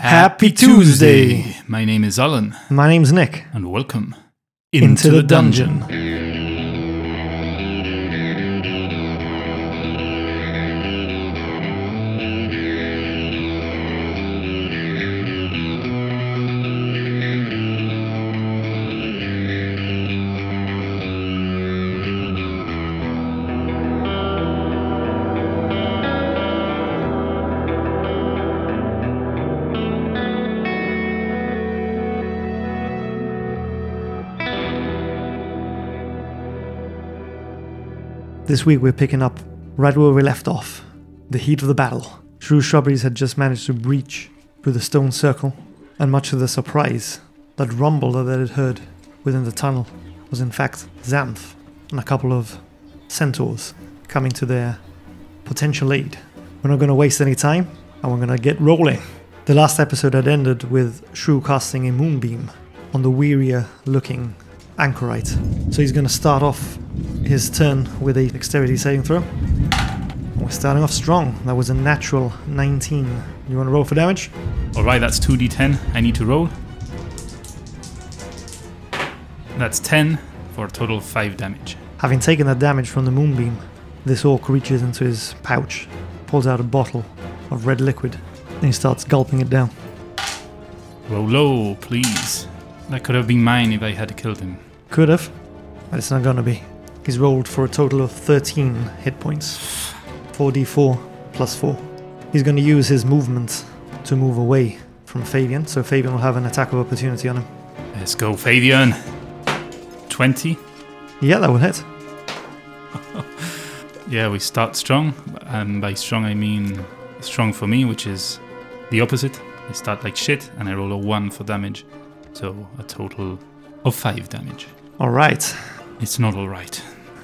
Happy Tuesday! My name is Alan, My name's Nick. and welcome Into, the, dungeon. This week we're picking up right where we left off, the heat of the battle. Shrew Shrubberies had just managed to breach through the stone circle, and much to the surprise, that rumble that they had heard within the tunnel was in fact Xanth and a couple of centaurs coming to their potential aid. We're not going to waste any time, and we're going to get rolling. The last episode had ended with Shrew casting a moonbeam on the wearier looking anchorite. So he's going to start off his turn with a dexterity saving throw. We're starting off strong. That was a natural 19. You want to roll for damage? Alright, that's 2d10. I need to roll. That's 10 for a total of 5 damage. Having taken that damage from the moonbeam, this orc reaches into his pouch, pulls out a bottle of red liquid, and he starts gulping it down. Roll low, please. That could have been mine if I had killed him. Could have, but it's not gonna be. He's rolled for a total of 13 hit points. 4d4 plus 4. He's gonna use his movement to move away from Fabian, so Fabian will have an attack of opportunity on him. Let's go, Fabian. 20. Yeah, that will hit. Yeah, we start strong. And by strong, I mean strong for me, which is the opposite. I start like shit and I roll a 1 for damage. So a total of 5 damage. Alright, It's not alright.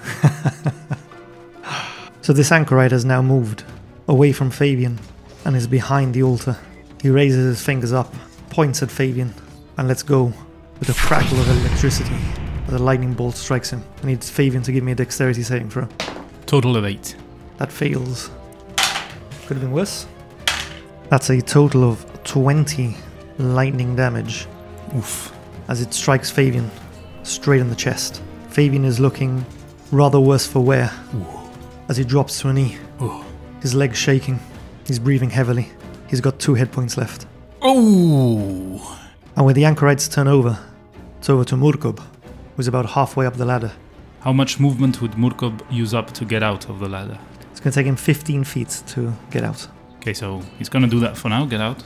so this anchorite has now moved away from Fabian and is behind the altar. He raises his fingers up, points at Fabian, and lets go with a crackle of electricity as a lightning bolt strikes him. I need Fabian to give me a dexterity saving throw. Total of 8. That fails. Could have been worse. That's a total of 20 lightning damage Oof. as it strikes Fabian straight in the chest. Fabian is looking rather worse for wear as he drops to a knee, Oh. his legs shaking. He's breathing heavily. He's got two hit points left. Oh. And when the anchorites turn over, it's over to Murkob, who's about halfway up the ladder. How much movement would Murkob use up to get out of the ladder? It's going to take him 15 feet to get out. Okay, so he's gonna do that for now, get out.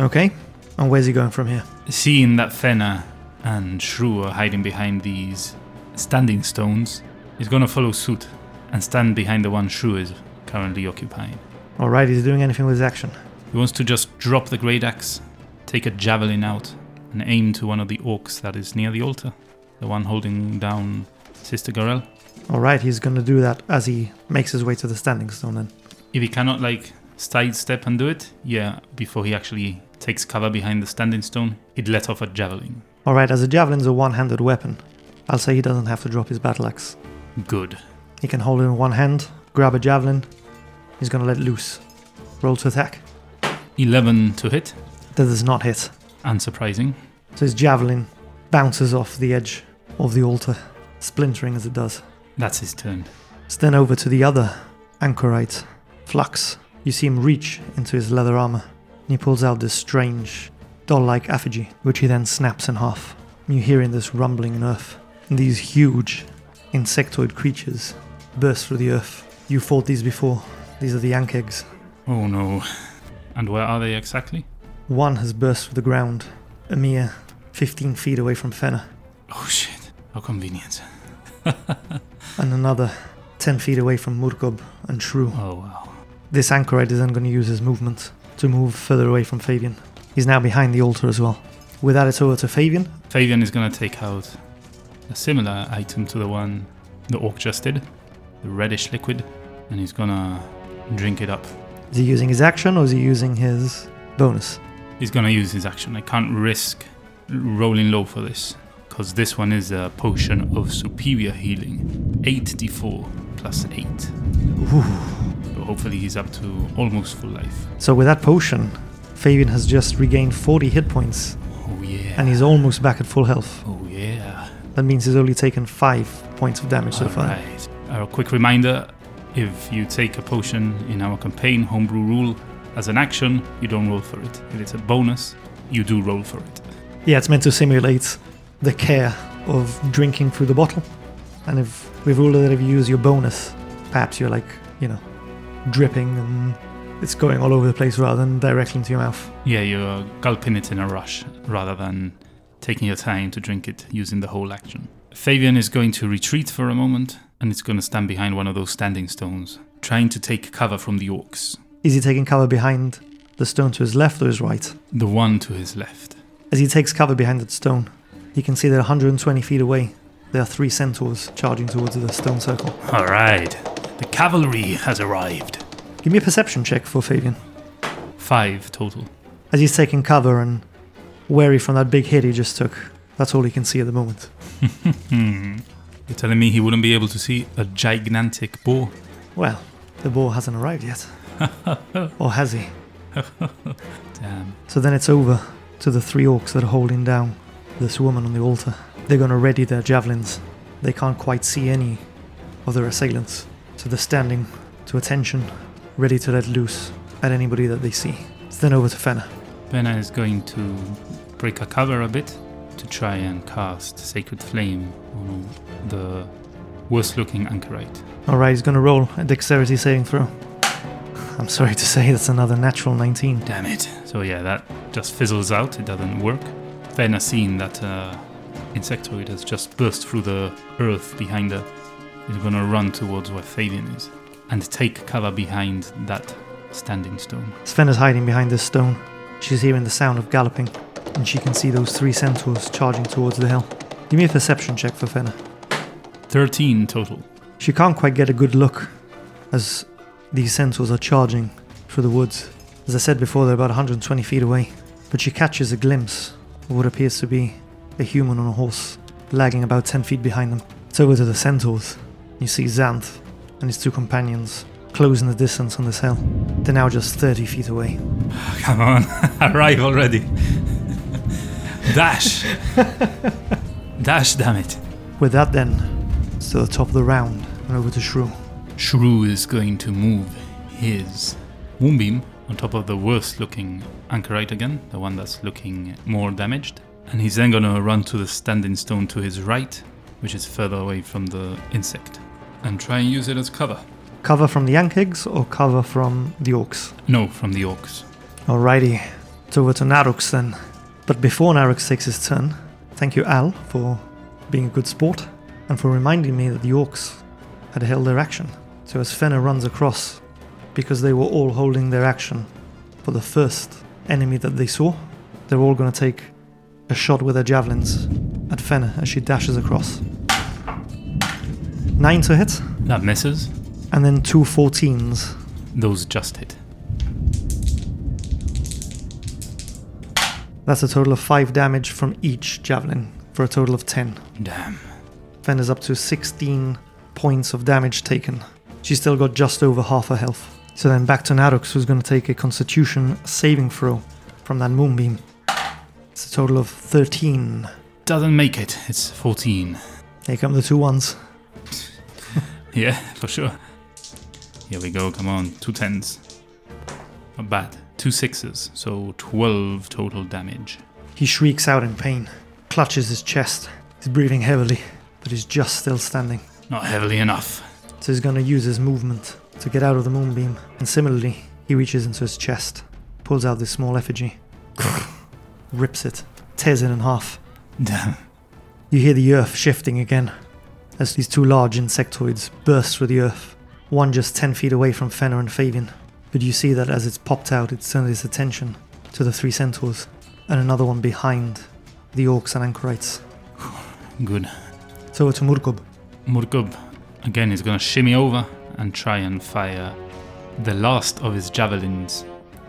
Okay? And where's he going from here? Seeing that Fenna and Shrew are hiding behind these standing stones, he's gonna follow suit and stand behind the one Shrew is currently occupying. Alright, he's doing anything with his action. He wants to just drop the great axe, take a javelin out, and aim to one of the orcs that is near the altar. The one holding down Sister Garaelle. Alright, he's going to do that as he makes his way to the standing stone then. If he cannot like sidestep and do it, yeah, before he actually takes cover behind the standing stone, he'd let off a javelin. Alright, as a javelin's a one handed weapon, I'll say he doesn't have to drop his battle axe. Good. He can hold it in one hand, grab a javelin, he's gonna let loose. Roll to attack. 11 to hit. That does not hit. Unsurprising. So his javelin bounces off the edge of the altar, splintering as it does. That's his turn. It's then over to the other anchorite, Flux. You see him reach into his leather armor, and he pulls out this strange, doll like effigy, which he then snaps in half. You hear in this rumbling in earth, and these huge insectoid creatures burst through the earth. You fought these before. These are the Ankhegs. Oh no. And where are they exactly? One has burst through the ground, a mere 15 feet away from Fenna, Oh shit. How convenient. and another 10 feet away from Murkob and Shrew. Oh wow. This anchorite is then going to use his movement to move further away from Fabian. He's now behind the altar as well. With that, it's over to Fabian. Fabian is gonna take out a similar item to the one the orc just did, the reddish liquid, and he's gonna drink it up. Is he using his action or is he using his bonus? He's gonna use his action. I can't risk rolling low for this, because this one is a potion of superior healing. 8d4 plus 8. So hopefully he's up to almost full life. So with that potion, Fabian has just regained 40 hit points Oh yeah. and he's almost back at full health. oh yeah. That means he's only taken 5 points of damage so far. Alright. A quick reminder if you take a potion in our campaign, Homebrew Rule, as an action, you don't roll for it. If it's a bonus, you do roll for it. Yeah, it's meant to simulate the care of drinking through the bottle. And if we've ruled that if you use your bonus, perhaps you're like, you know, dripping and it's going all over the place rather than directly into your mouth. Yeah, you're gulping it in a rush rather than taking your time to drink it using the whole action. Fabian is going to retreat for a moment and it's going to stand behind one of those standing stones, trying to take cover from the orcs. Is he taking cover behind the stone to his left or his right? The one to his left. As he takes cover behind that stone, he can see that 120 feet away, there are three centaurs charging towards the stone circle. Alright, the cavalry has arrived. Give me a perception check for Fabian. Five total. As he's taking cover and wary from that big hit he just took, that's all he can see at the moment. You're telling me he wouldn't be able to see a gigantic boar? Well, the boar hasn't arrived yet. or has he? Damn. So then it's over to the three orcs that are holding down this woman on the altar. They're going to ready their javelins. They can't quite see any of their assailants, so they're standing to attention, ready to let loose at anybody that they see. It's then over to Fenna. Benna is going to break a cover a bit to try and cast Sacred Flame on the worst looking anchorite. Alright, he's going to roll a dexterity saving throw. I'm sorry to say that's another natural 19. Damn it. So yeah, that just fizzles out, it doesn't work. Fenna seeing that uh, insectoid has just burst through the earth behind her is gonna run towards where Fabian is and take cover behind that standing stone. Sven is hiding behind this stone. She's hearing the sound of galloping, and she can see those three centaurs charging towards the hill. Give me a perception check for Fenna. 13 total. She can't quite get a good look as these centaurs are charging through the woods. As I said before, they're about 120 feet away, but she catches a glimpse of what appears to be a human on a horse, lagging about 10 feet behind them. It's over to the centaurs. You see Xanth and his two companions closing the distance on this hill. They're now just 30 feet away. Come on, arrive already. Dash. Dash, damn it. With that, then, to the top of the round and over to Shrew. Shrew is going to move his Moonbeam on top of the worst looking anchorite again, the one that's looking more damaged. And he's then going to run to the standing stone to his right, which is further away from the insect, and try and use it as cover. Cover from the Ankhegs or cover from the Orcs? No, from the orcs. Alrighty, it's over to Narux then. But before Narux takes his turn, thank you, Al, for being a good sport and for reminding me that the Orcs had held their action. So as Fenna runs across, because they were all holding their action for the first enemy that they saw, they're all going to take a shot with their javelins at Fenna as she dashes across. Nine to hit, That misses. and then two 14s. Those just hit. That's a total of 5 damage from each javelin, for a total of 10. Damn. Fen is up to 16 points of damage taken. She's still got just over half her health. So then back to Narux, who's going to take a constitution saving throw from that moonbeam. It's a total of 13. Doesn't make it. It's 14. Here come the two ones. Yeah, for sure. Here we go, come on. Two tens. Not bad. Two sixes, so 12 total damage. He shrieks out in pain, clutches his chest. He's breathing heavily, but he's just still standing. Not heavily enough. So he's to use his movement to get out of the moonbeam. And similarly, he reaches into his chest, pulls out this small effigy, rips it, tears it in half. Damn. You hear the earth shifting again as these two large insectoids burst through the earth, one just 10 feet away from Fenna and Fabian. But you see that as it's popped out, it's turned its attention to the three centaurs, and another one behind the orcs and anchorites. Good. So it's Murkob. Murkob, again, is gonna shimmy over and try and fire the last of his javelins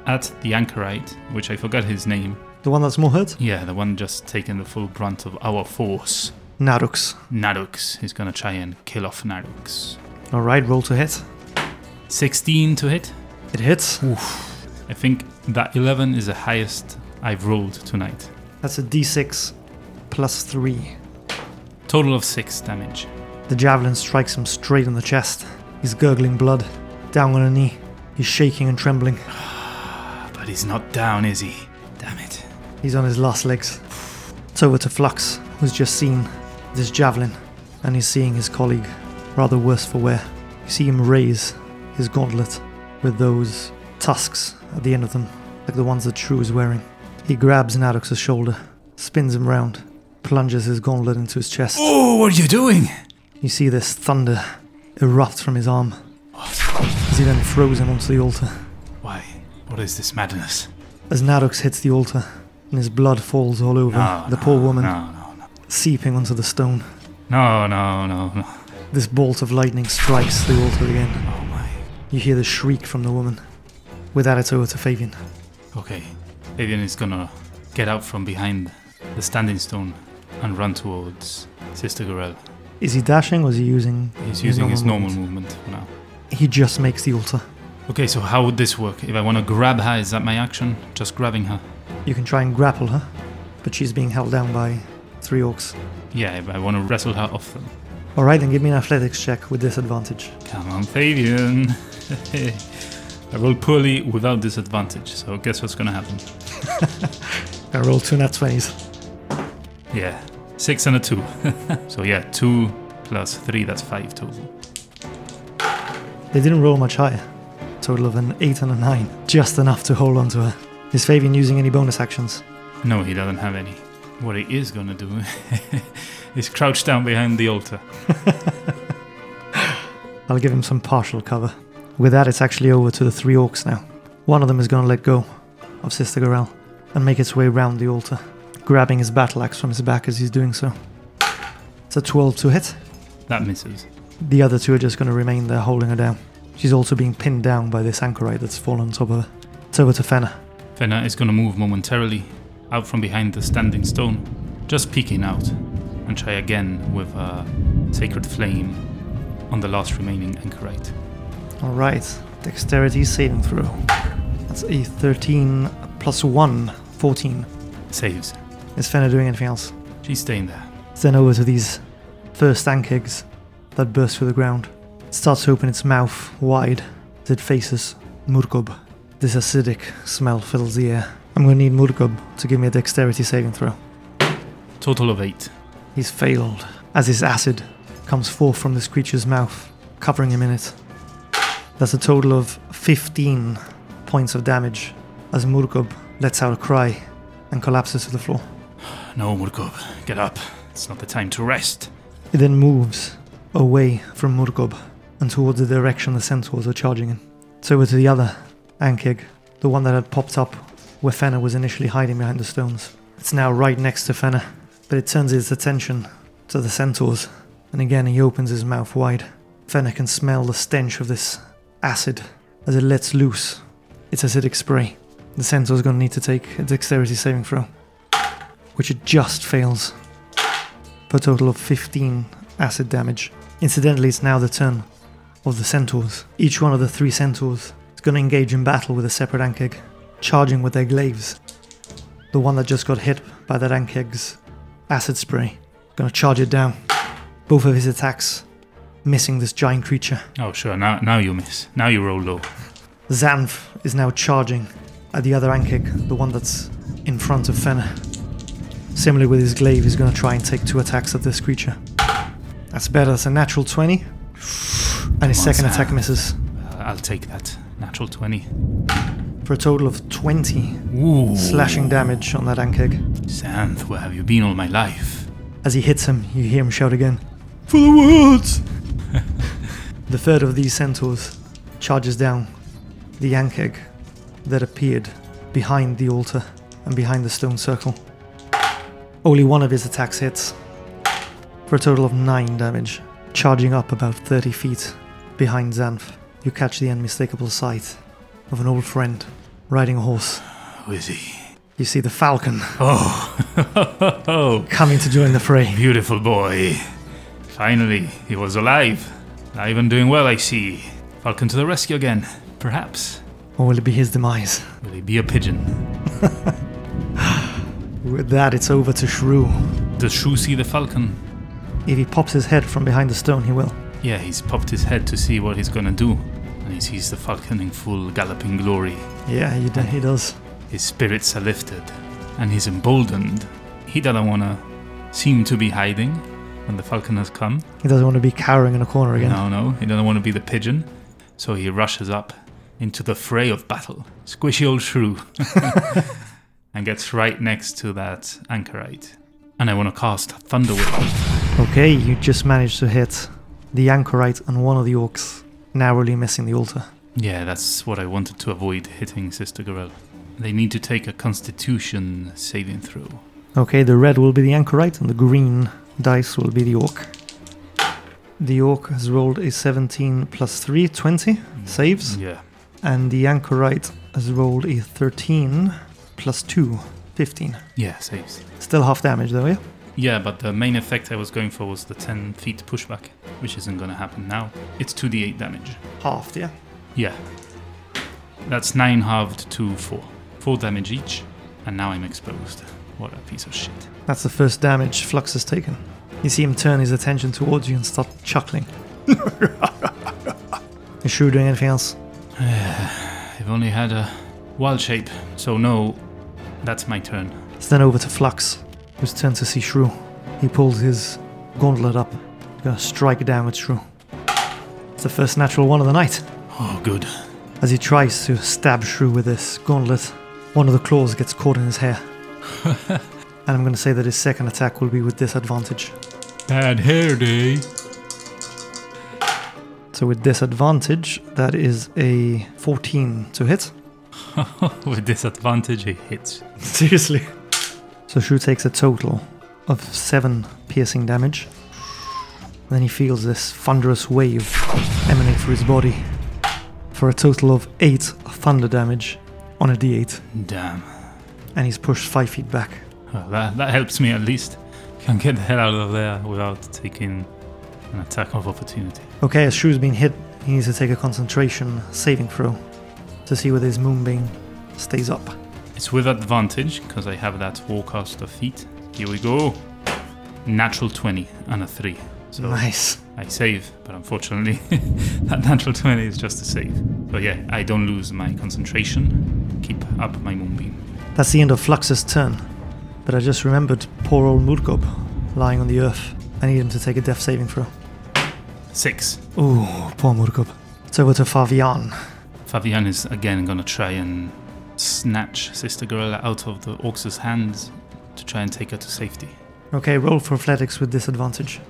at the anchorite, which I forgot his name. The one that's more hurt? Yeah, the one just taking the full brunt of our force. Narux. Narux. He's gonna try and kill off Narux. Alright, roll to hit. 16 to hit. It hits. I think that 11 is the highest I've rolled tonight. That's a d6 plus 3. Total of 6 damage. The javelin strikes him straight in the chest. He's gurgling blood, down on a knee. He's shaking and trembling. But he's not down, is he? Damn it. He's on his last legs. It's over to Flux, who's just seen this javelin, and he's seeing his colleague, rather worse for wear. You see him raise his gauntlet with those tusks at the end of them, like the ones that Shrew is wearing. He grabs Narux's shoulder, spins him round, plunges his gauntlet into his chest. Oh, what are you doing? You see this thunder erupt from his arm as he then throws him onto the altar. Why? What is this madness? As Nadox hits the altar, and his blood falls all over No, the no, poor woman, No, no, no. seeping onto the stone. No, no, no, no. This bolt of lightning strikes the altar again. Oh, You hear the shriek from the woman. With that, it's over to Fabian. Okay. Fabian is gonna get out from behind the standing stone and run towards Sister Garaelle. Is he dashing or is he using. He's using his normal movement for now. He just makes the altar. Okay, so how would this work? If I want to grab her, is that my action? Just grabbing her? You can try and grapple her, but she's being held down by three orcs. Yeah, if I want to wrestle her off them. Alright, then give me an athletics check with disadvantage. Come on, Fabian. I rolled poorly without disadvantage, so guess what's gonna happen? I rolled two nat 20s. Yeah, six and a two. so yeah, two plus three, that's five total. They didn't roll much higher. Total of an 8 and a 9. Just enough to hold on to her. Is Fabian using any bonus actions? No, he doesn't have any. What he is gonna do is crouch down behind the altar. I'll give him some partial cover. With that, it's actually over to the three orcs now. One of them is going to let go of Sister Garaelle and make its way round the altar, grabbing his battle axe from his back as he's doing so. It's a 12 to hit. That misses. The other two are just going to remain there holding her down. She's also being pinned down by this anchorite that's fallen on top of her. It's over to Fenna. Fenna is gonna move momentarily out from behind the standing stone, just peeking out, and try again with a sacred flame on the last remaining anchorite. Alright, dexterity saving throw. That's a 13 plus 1, 14. Saves. Is Fenna doing anything else? She's staying there. Then over to these first ankhegs that burst through the ground. It starts to open its mouth wide as it faces Murkob. This acidic smell fills the air. I'm going to need Murkob to give me a dexterity saving throw. Total of eight. He's failed as his acid comes forth from this creature's mouth, covering him in it. That's a total of 15 points of damage as Murkob lets out a cry and collapses to the floor. No, Murkob, get up. It's not the time to rest. It then moves away from Murkob and towards the direction the centaurs are charging in. It's over to the other Ankheg, the one that had popped up where Fenna was initially hiding behind the stones. It's now right next to Fenna, but it turns its attention to the centaurs, and again he opens his mouth wide. Fenna can smell the stench of this acid as it lets loose its acidic spray. The centaur's gonna need to take a dexterity saving throw, which it just fails for a total of 15 acid damage. Incidentally, it's now the turn of the centaurs. Each one of the three centaurs is going to engage in battle with a separate Ankheg, charging with their glaives. The one that just got hit by that Ankheg's acid spray, going to charge it down. Both of his attacks missing this giant creature. Oh, sure, now, now you miss. Now you roll low. Xanth is now charging at the other Ankheg, the one that's in front of Fenna. Similarly with his glaive, he's going to try and take two attacks at this creature. That's better. That's a natural 20. And his on, second attack misses. Uh, I'll take that. Natural 20. For a total of 20 Ooh. slashing damage on that Ankheg. Xanth, where have you been all my life? As he hits him, you hear him shout again, For the words! The third of these centaurs charges down the Ankheg that appeared behind the altar and behind the stone circle. Only one of his attacks hits, for a total of 9 damage, charging up about 30 feet behind Xanth. You catch the unmistakable sight of an old friend riding a horse. Who is he? You see the falcon Oh, coming to join the fray. beautiful boy. Finally, he was alive. Alive and doing well, I see. Falcon to the rescue again. Perhaps. Or will it be his demise? Will he be a pigeon? With that, it's over to Shrew. Does Shrew see the falcon? If he pops his head from behind the stone, he will. Yeah, he's popped his head to see what he's gonna do. And he sees the falcon in full galloping glory. Yeah, he, d- he does. His spirits are lifted, and he's emboldened. He doesn't wanna seem to be hiding when the falcon has come. He doesn't want to be cowering in a corner again. No, no, he doesn't want to be the pigeon. So he rushes up into the fray of battle. Squishy old shrew. and gets right next to that anchorite. And I want to cast Thunder Wave. Okay, you just managed to hit the anchorite and one of the orcs, narrowly missing the altar. Yeah, that's what I wanted to avoid hitting Sister Garaelle. They need to take a constitution saving throw. Okay, the red will be the anchorite and the green dice will be the orc. The orc has rolled a 17 plus 3, 20 saves, Yeah. and the anchorite has rolled a 13 plus 2, 15. Yeah, saves. Still half damage though, yeah? Yeah, but the main effect I was going for was the 10 feet pushback, which isn't going to happen now. It's 2d8 damage. Halved, yeah? Yeah. That's 9 halved to 4. 4 damage each, and now I'm exposed. What a piece of shit. That's the first damage Flux has taken. You see him turn his attention towards you and start chuckling. Is Shrew doing anything else? I've only had a wild shape, so no, that's my turn. It's then over to Flux, whose turn to see Shrew. He pulls his gauntlet up, gonna strike down with Shrew. It's the first natural one of the night. Oh, good. As he tries to stab Shrew with this gauntlet, one of the claws gets caught in his hair. and I'm gonna say that his second attack will be with disadvantage. Bad hair day. So with disadvantage, that is a 14 to hit. With disadvantage, he hits. Seriously. So Shrew takes a total of 7 piercing damage. Then he feels this thunderous wave emanate through his body for a total of 8 thunder damage on a d8. Damn. And he's pushed 5 feet back. Well, that, that helps me at least. Can get the hell out of there without taking an attack of opportunity. Okay, as Shrew's been hit, he needs to take a concentration saving throw to see whether his moonbeam stays up. It's with advantage because I have that warcaster feat. Here we go. Natural 20 and a 3. So Nice. I save, but unfortunately, that natural 20 is just a save. So yeah, I don't lose my concentration. Keep up my moonbeam. That's the end of Flux's turn. But I just remembered poor old Murkob lying on the earth. I need him to take a death saving throw. Six. Ooh, poor Murkob. It's over to Favian. Fabian is again gonna try and snatch Sister Garaelle out of the orc's hands to try and take her to safety. Okay, roll for athletics with disadvantage.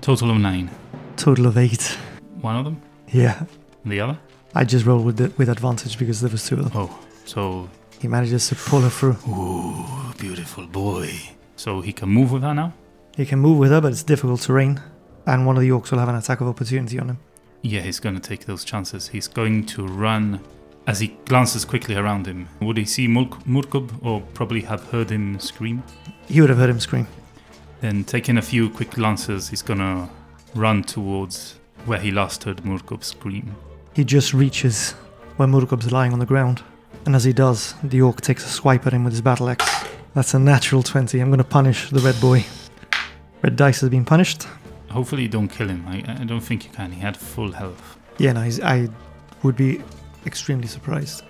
Total of nine. Total of eight. One of them? Yeah. The other? I just rolled with the, with advantage because there was two of them. Oh, so. He manages to pull her through. Ooh, beautiful boy. So he can move with her now? He can move with her, but it's difficult terrain. And one of the orcs will have an attack of opportunity on him. Yeah, he's gonna take those chances. He's going to run as he glances quickly around him. Would he see Murk- Murkob or probably have heard him scream? He would have heard him scream. Then, taking a few quick glances, he's gonna run towards where he last heard Murkob scream. He just reaches where Murkob's lying on the ground. And as he does, the orc takes a swipe at him with his battle axe. That's a natural 20. I'm going to punish the red boy. Red dice has been punished. Hopefully, you don't kill him. I, I don't think you can. He had full health. Yeah, no, he's, I would be extremely surprised.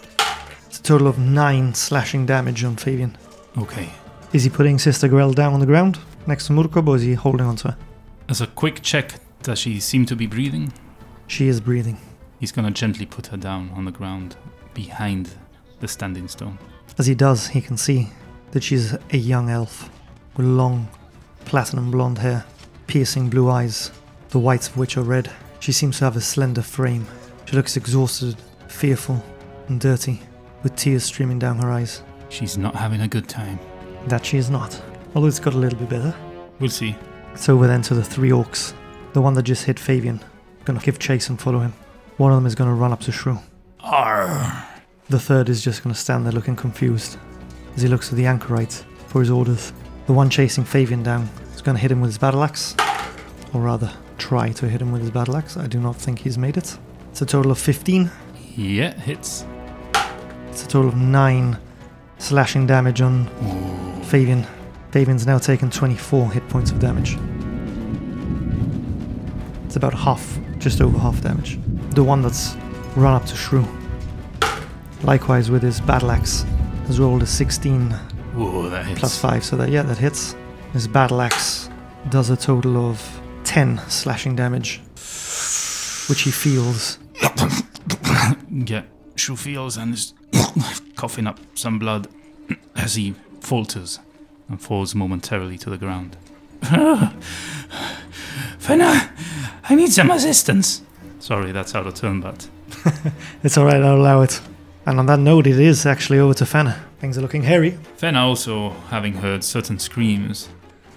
It's a total of 9 slashing damage on Fabian. Okay. Is he putting Sister Garaelle down on the ground next to Murkob or is he holding onto her? As a quick check, does she seem to be breathing? She is breathing. He's gonna gently put her down on the ground behind the standing stone. As he does, he can see that she's a young elf with long, platinum blonde hair, piercing blue eyes, the whites of which are red. She seems to have a slender frame. She looks exhausted, fearful, and dirty, with tears streaming down her eyes. She's not having a good time. That she is not, although it's got a little bit better. We'll see. It's over then to the three orcs. The one that just hit Fabian, gonna give chase and follow him. One of them is gonna run up to Shrew. Arr! The third is just going to stand there looking confused as he looks at the anchorite for his orders. The one chasing Fabian down is going to hit him with his battle axe, or rather, try to hit him with his battle axe. I do not think he's made it. It's a total of 15. Yeah, hits. It's a total of 9 slashing damage on. Fabian. Fabian's now taken 24 hit points of damage. It's about half, just over half damage. The one that's run up to Shrew. Likewise with his battle axe, has rolled a 16 Ooh, that hits. plus 5, so that, yeah, that hits. His battle axe does a total of 10 slashing damage, which he feels. Yeah, Shrew feels and is coughing up some blood as he falters and falls momentarily to the ground. Fenna, I need some assistance. Sorry, that's out of turn, but It's alright, I'll allow it. And on that note, it is actually over to Fenna. Things are looking hairy. Fenna also having heard certain screams.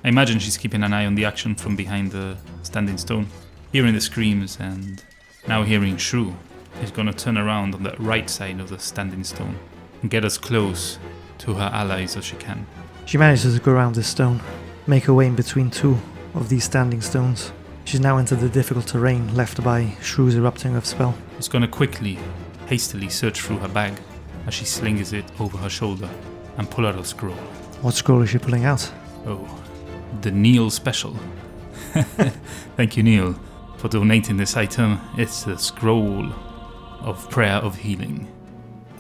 I imagine she's keeping an eye on the action from behind the standing stone. Hearing the screams and now hearing Shrew, is gonna turn around on the right side of the standing stone and get as close to her allies as she can. She manages to go around this stone, make her way in between two of these standing stones. She's now entered the difficult terrain left by Shrew's erupting of spell. is gonna quickly, hastily search through her bag as she slings it over her shoulder and pull out a scroll. What scroll is she pulling out? Oh, the Neil special. Thank you, Neil, for donating this item. It's the scroll of prayer of healing.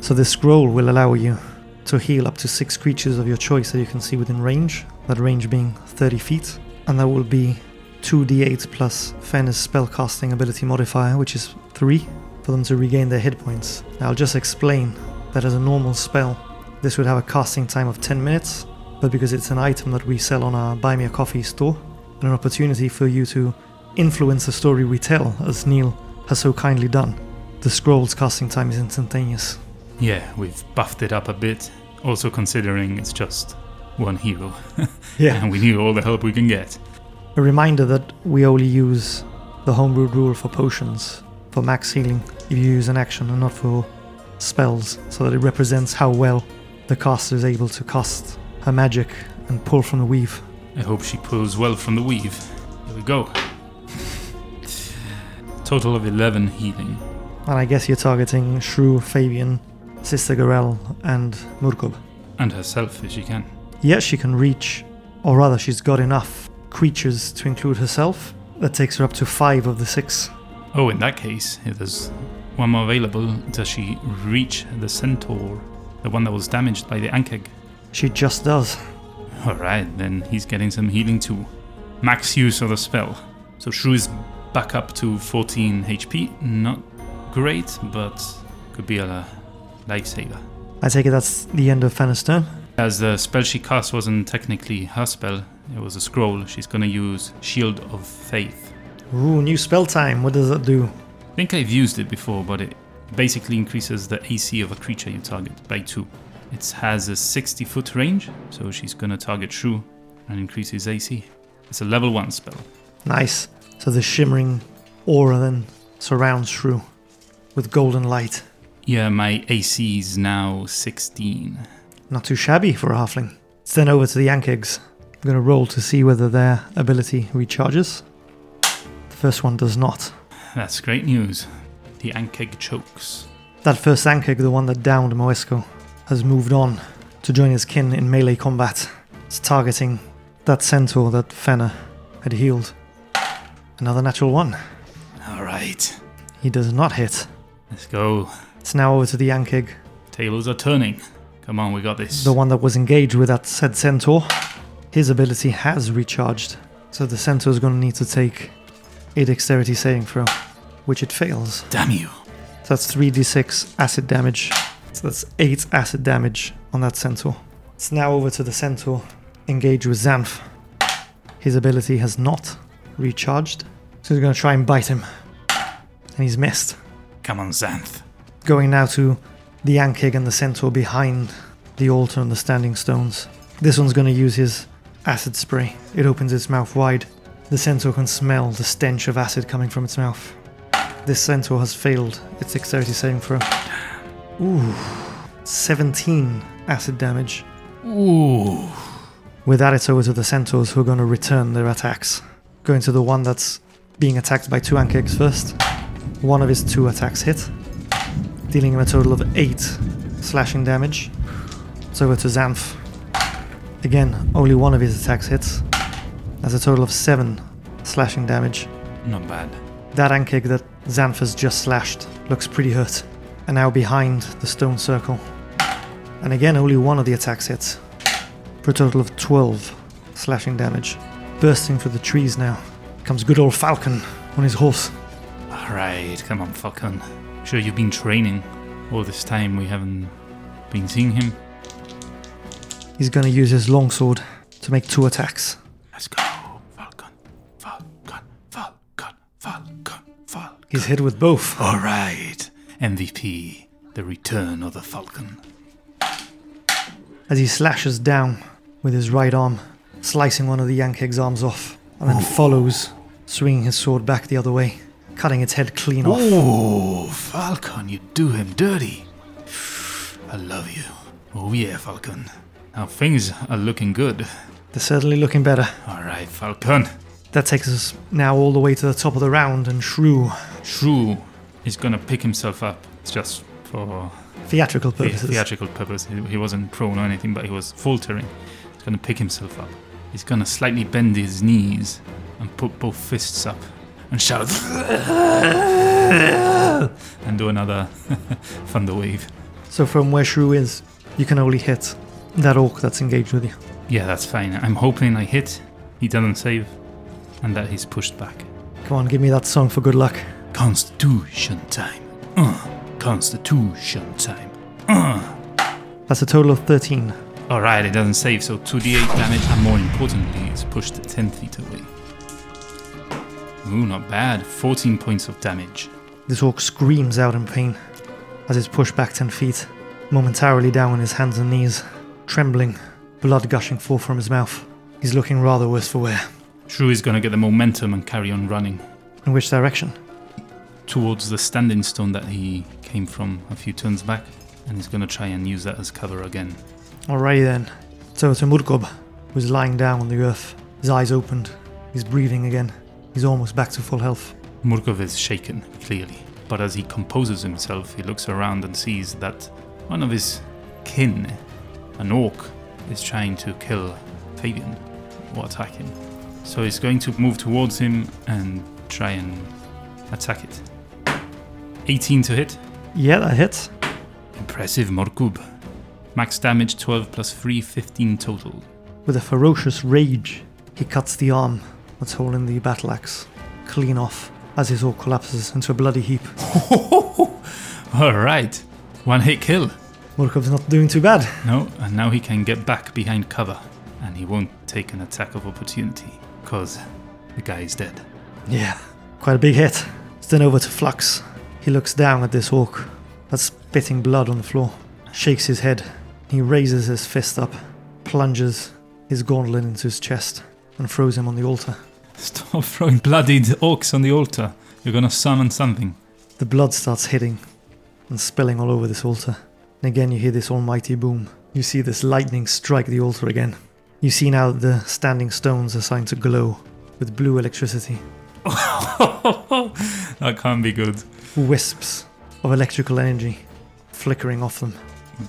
So this scroll will allow you to heal up to six creatures of your choice that you can see within range, that range being 30 feet, and that will be 2d8 plus Fenna's spellcasting ability modifier, which is 3, for them to regain their hit points. I'll just explain that as a normal spell, this would have a casting time of 10 minutes, but because it's an item that we sell on our Buy Me a Coffee store, and an opportunity for you to influence the story we tell, as Neil has so kindly done, the scroll's casting time is instantaneous. Yeah, we've buffed it up a bit, also considering it's just one hero, Yeah. and we need all the help we can get. A reminder that we only use the homebrewed rule for potions, for max healing, if you use an action and not for spells, so that it represents how well the caster is able to cast her magic and pull from the weave. I hope she pulls well from the weave. Here we go. Total of 11 healing. And I guess you're targeting Shrew, Fabian, Sister Garaelle, and Murkob. And herself if she can. Yes, she can reach, or rather, she's got enough creatures to include herself. That takes her up to five of the six. Oh, in that case, if there's one more available, does she reach the centaur? The one that was damaged by the Ankheg? She just does. Alright, then he's getting some healing too. Max use of the spell. So Shrew is back up to 14 HP. Not great, but could be a lifesaver. I take it that's the end of Fenna's turn. As the spell she cast wasn't technically her spell, it was a scroll, she's gonna use Shield of Faith. Ooh, new spell time. What does that do? I think I've used it before, but it basically increases the AC of a creature you target by 2. It has a 60 foot range, so she's gonna target Shrew and increase his AC. It's a level 1 spell. Nice. So the shimmering aura then surrounds Shrew with golden light. Yeah, my AC is now 16. Not too shabby for a halfling. It's then over to the Ankhegs. I'm going to roll to see whether their ability recharges. First one does not. That's great news. The Ankheg chokes. That first Ankheg, the one that downed Moesco, has moved on to join his kin in melee combat. It's targeting that centaur that Fenna had healed. Another natural one. Alright, He does not hit. let's go. It's now over to the Ankheg, Tables are turning. Come on, we got this. the one that was engaged with that said centaur. His ability has recharged, so the centaur is going to need to take a dexterity saving throw, which it fails. Damn you. So that's 3d6 acid damage. So that's 8 acid damage on that centaur. It's now over to the centaur, Engage with Xanth. His ability has not recharged, so he's going to try and bite him. And he's missed. Come on, Xanth. Going now to the Ankheg and the centaur behind the altar and the standing stones. This one's going to use his acid spray. It opens its mouth wide. The centaur can smell the stench of acid coming from its mouth. This centaur has failed its dexterity saving throw. Ooh, 17 acid damage. Ooh. With that, it's over to the centaurs who are going to return their attacks. Going to the one that's being attacked by two Ankhegs first. One of his two attacks hit, dealing him a total of 8 slashing damage. It's over to Xanth. Again, only one of his attacks hits. That's a total of 7 slashing damage. Not bad. That Ankheg that Xanth has just slashed looks pretty hurt. And now behind the stone circle. And again, only one of the attacks hits. For a total of 12 slashing damage. Bursting through the trees now comes good old Falcon on his horse. Alright, come on, Falcon. I'm Sure, you've been training all this time. We haven't been seeing him. He's gonna use his longsword to make two attacks. Let's go, Falcon, Falcon. He's hit with both. Alright, MVP. The return of the Falcon. as he slashes down with his right arm, slicing one of the Ankheg's arms off, and then follows, swinging his sword back the other way, cutting its head clean off. Oh, Falcon, you do him dirty. I love you. Oh, yeah, Falcon. Now things are looking good. They're certainly looking better. Alright, Falcon. That takes us now all the way to the top of the round, and Shrew, Shrew is gonna pick himself up It's just for theatrical the- purposes, theatrical purpose. He, he wasn't prone or anything, but he was faltering. He's gonna pick himself up. He's gonna slightly bend his knees and put both fists up and shout and do another thunder wave. so from where Shrew is, you can only hit that orc that's engaged with you. Yeah, that's fine. I'm hoping I hit, he doesn't save, and that he's pushed back. Come on, give me that song for good luck. Constitution time. Uh, Constitution time. Uh. That's a total of 13. Alright, it doesn't save, so 2d8 damage, and more importantly, it's pushed 10 feet away. Ooh, not bad. 14 points of damage. This orc screams out in pain as it's pushed back 10 feet, momentarily down on his hands and knees, trembling, blood gushing forth from his mouth. He's looking rather worse for wear. Shrew is gonna get the momentum and carry on running In which direction? towards the standing stone that he came from a few turns back, and he's gonna try and use that as cover again. Alrighty then. So to Murkob, who's lying down on the earth, his eyes opened. He's breathing again. He's almost back to full health. Murkob is shaken, clearly, but as he composes himself, he looks around and sees that one of his kin, an orc, is trying to kill Fabian or attack him. So he's going to move towards him and try and attack it. 18 to hit. Yeah, that hits. Impressive, Murkob. Max damage 12 plus 3, 15 total. With a ferocious rage, he cuts the arm that's holding the battle axe clean off as his orc collapses into a bloody heap. Alright, one hit kill. Murkob's not doing too bad. No, and now he can get back behind cover, and he won't take an attack of opportunity, because the guy is dead. Yeah, quite a big hit. It's then over to Flux. He looks down at this orc that's spitting blood on the floor, shakes his head. He raises his fist up, plunges his gauntlet into his chest, and throws him on the altar. Stop throwing bloodied orcs on the altar. You're gonna summon something. The blood starts hitting and spilling all over this altar. And again, you hear this almighty boom. You see this lightning strike the altar again. You see now that the standing stones are starting to glow with blue electricity. that can't be good. Wisps of electrical energy flickering off them.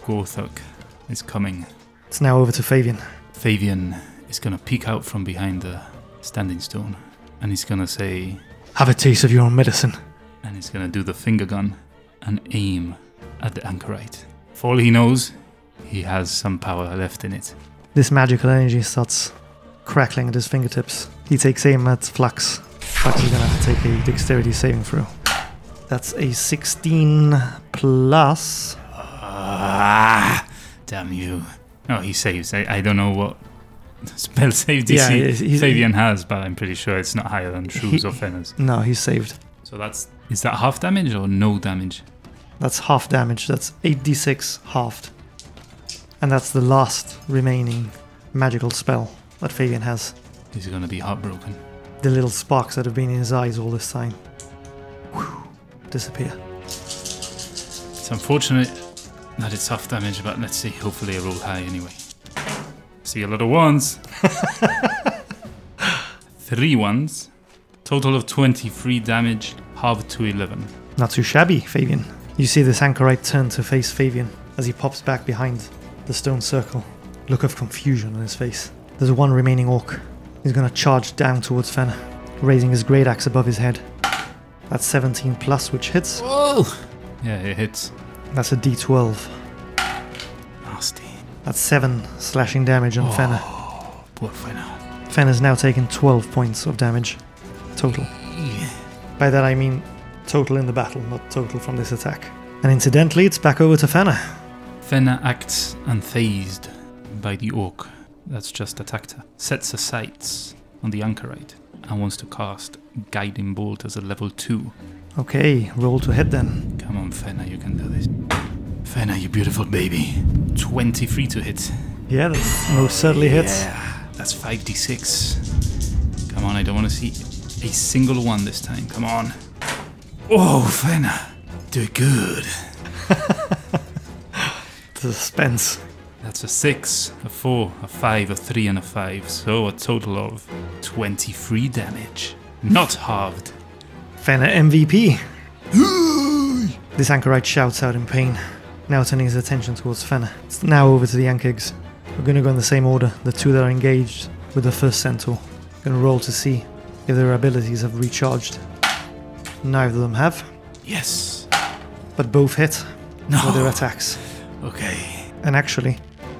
Gorthok is coming. It's now over to Fabian. Fabian is gonna peek out from behind the standing stone, and he's gonna say, Have a taste of your own medicine. and he's gonna do the finger gun and aim at the anchorite. For all he knows, he has some power left in it. This magical energy starts crackling at his fingertips. He takes aim at Flux. Flux is gonna have to take a dexterity saving throw. That's a 16 plus. Ah, damn you. Oh, he saves. I, I don't know what spell save DC Yeah, he's- he's- Fabian has, but I'm pretty sure it's not higher than Shrew's or Fenna's. No, he's saved. So that's. Is that half damage or no damage? That's half damage. That's 8d6 halved. And that's the last remaining magical spell that Fabian has. He's gonna be heartbroken. The little sparks that have been in his eyes all this time whew, disappear. It's unfortunate that it's half damage, but let's see. Hopefully, I roll high anyway. See a lot of ones. Three ones. Total of 23 damage, halved to 11. Not too shabby, Fabian. You see this anchorite turn to face Fabian as he pops back behind the stone circle. Look of confusion on his face. There's one remaining orc. He's gonna charge down towards Fenna, raising his great axe above his head. That's 17 plus, which hits. Whoa! Yeah, it hits. That's a d12. Nasty. That's 7 slashing damage on Fenna. Oh, poor Fenna. Fenna's now taken 12 points of damage total. By that I mean total in the battle, not total from this attack. And incidentally, it's back over to Fenna. Fenna acts unfazed by the orc that's just attacked her. Sets her sights on the anchorite and wants to cast Guiding Bolt as a level 2. Okay, roll to hit then. Come on, Fenna, you can do this. Fenna, you beautiful baby. 23 to hit. Yeah, that most certainly hits. Yeah, that's 5d6. Come on, I don't want to see a single one this time. Come on. Oh, Fenna. Do it good. The suspense. That's a 6, a 4, a 5, a 3, and a 5. So a total of 23 damage. Not halved. Fenna MVP. this anchorite shouts out in pain, now turning his attention towards Fenna. It's now over to the Ankhegs. We're going to go in the same order, the two that are engaged with the first centaur. Going to roll to see if their abilities have recharged. Neither of them have, Yes. but both hit No. with their attacks. Okay. And actually,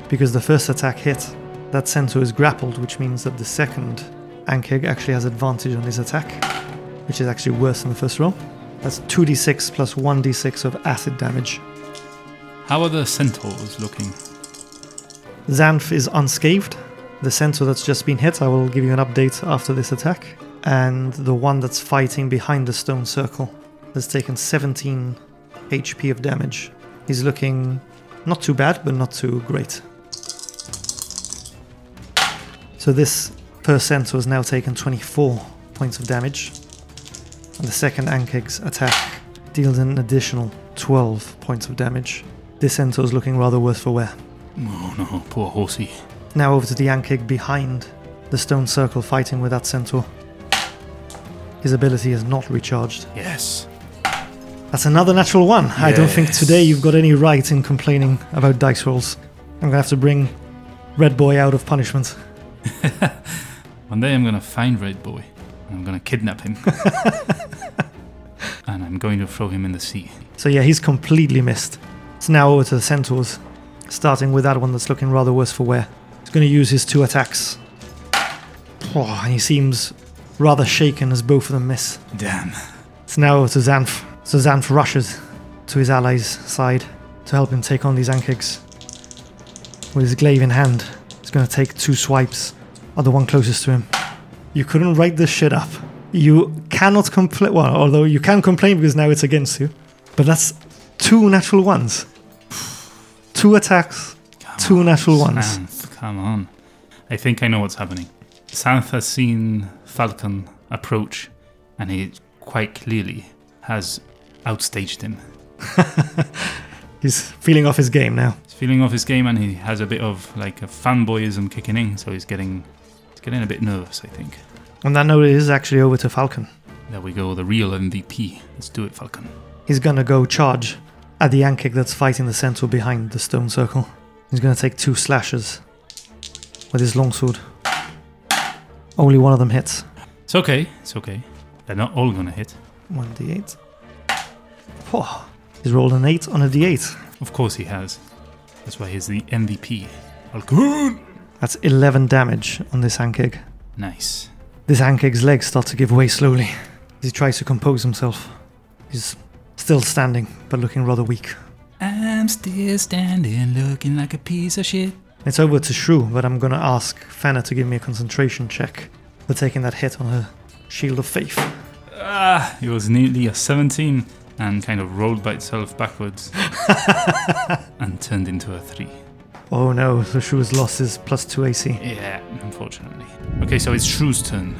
because the first attack hit, that centaur is grappled, which means that the second Ankheg actually has advantage on his attack, which is actually worse than the first roll. That's 2d6 plus 1d6 of acid damage. How are the centaurs looking? Xanth is unscathed. The centaur that's just been hit, I will give you an update after this attack. And the one that's fighting behind the stone circle has taken 17 HP of damage. He's looking not too bad, but not too great. So this first centaur has now taken 24 points of damage. And the second Ankheg's attack deals an additional 12 points of damage. This centaur is looking rather worse for wear. Oh no, poor horsey. Now over to the Ankheg behind the stone circle fighting with that centaur. His ability is not recharged. Yes. That's another natural one. I don't think today you've got any right in complaining about dice rolls. I'm gonna have to bring Red Boy out of punishment. One day I'm gonna find Red Boy and I'm gonna kidnap him. and I'm going to throw him in the sea. So yeah, he's completely missed. It's now over to the centaurs, starting with that one that's looking rather worse for wear. He's gonna use his two attacks. Oh, and he seems rather shaken as both of them miss. Damn. It's now over to Xanth. So Xanth rushes to his ally's side to help him take on these Ankhegs. With his glaive in hand, he's going to take two swipes at the one closest to him. You couldn't write this shit up. You cannot complain. Well, although you can complain because now it's against you. But that's two natural ones. Two attacks, Come two on, natural ones. Xanth, come on. I think I know what's happening. Xanth has seen Falcon approach, and he quite clearly has outstaged him. He's feeling off his game now. He's feeling off his game, and he has a bit of like a fanboyism kicking in, so he's getting, he's getting a bit nervous. I think. On that note, it is actually over to Falcon. There we go, the real MVP. Let's do it, Falcon. He's gonna go charge at the Ankheg that's fighting the centaur behind the stone circle. He's gonna take two slashes with his longsword. Only one of them hits. It's okay. It's okay. They're not all gonna hit. 1d8. Oh, he's rolled an 8 on a d8. Of course he has. That's why he's the MVP. Falcon. That's 11 damage on this Ankheg. Nice. This Ankheg's legs start to give way slowly as he tries to compose himself. He's still standing, but looking rather weak. I'm still standing, looking like a piece of shit. It's over to Shrew, but I'm gonna ask Fenna to give me a concentration check for taking that hit on her Shield of Faith. Ah, it was nearly a 17 and kind of rolled by itself backwards and turned into a 3. Oh no, so Shrew has lost his plus 2 AC. Yeah, unfortunately. Okay, so it's Shrew's turn.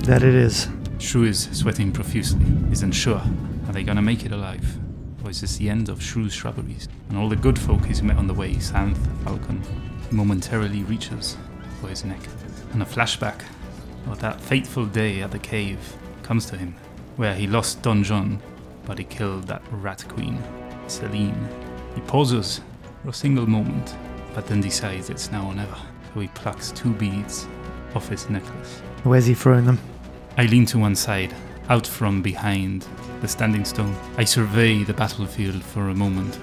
That it is. Shrew is sweating profusely. He's unsure. Are they gonna make it alive? Or is this the end of Shrew's shrubberies? And all the good folk he's met on the way, Xanth, Falcon, momentarily reaches for his neck. And a flashback of that fateful day at the cave comes to him. where he lost Don John, but he killed that rat queen, Celine. He pauses for a single moment, but then decides it's now or never. So he plucks two beads off his necklace. Where's he throwing them? I lean to one side, out from behind the standing stone. I survey the battlefield for a moment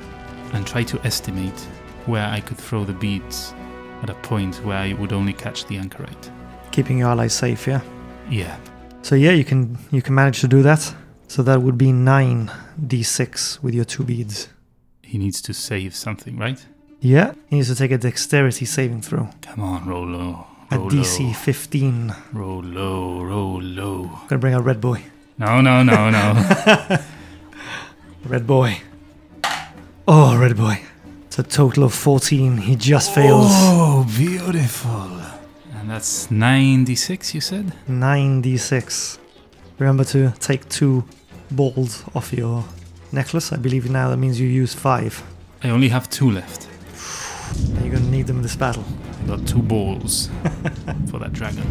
and try to estimate where I could throw the beads at a point where I would only catch the anchorite. Keeping your allies safe, yeah? Yeah, So yeah, you can you can manage to do that. So that would be nine d6 with your two beads. he needs to save something, right? Yeah, he needs to take a dexterity saving throw. Come on, roll low. A DC low. 15. Roll low, roll low. Gonna bring out Red Boy. No, no, no, no. Red Boy. Oh, Red Boy. It's a total of 14. He just fails. Oh, beautiful. And that's 96, you said? 9d6. Remember to take two balls off your necklace. I believe now that means you use five. I only have two left. And you're gonna need them in this battle. I got two balls for that dragon.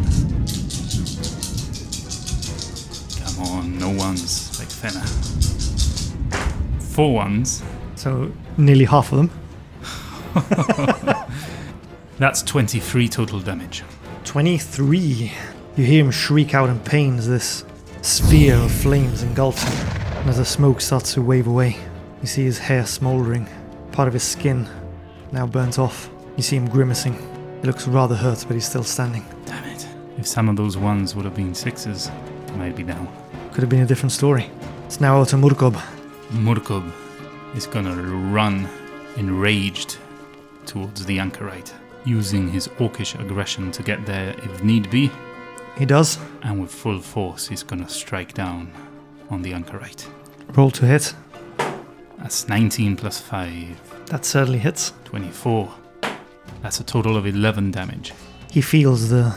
Come on, no ones like Fenna. Four ones. So nearly half of them. That's 23 total damage. 23. You hear him shriek out in pain as this sphere of flames engulfs him. And as the smoke starts to wave away, you see his hair smouldering, part of his skin now burnt off. You see him grimacing. He looks rather hurt, but he's still standing. Damn it. If some of those ones would have been sixes, I might be down. Could have been a different story. It's now out to Murkob. Murkob is gonna run enraged towards the anchorite, using his orcish aggression to get there if need be, He does. and with full force he's gonna strike down on the anchorite. Roll to hit. That's 19 plus 5, That certainly hits. 24. That's a total of 11 damage. He feels the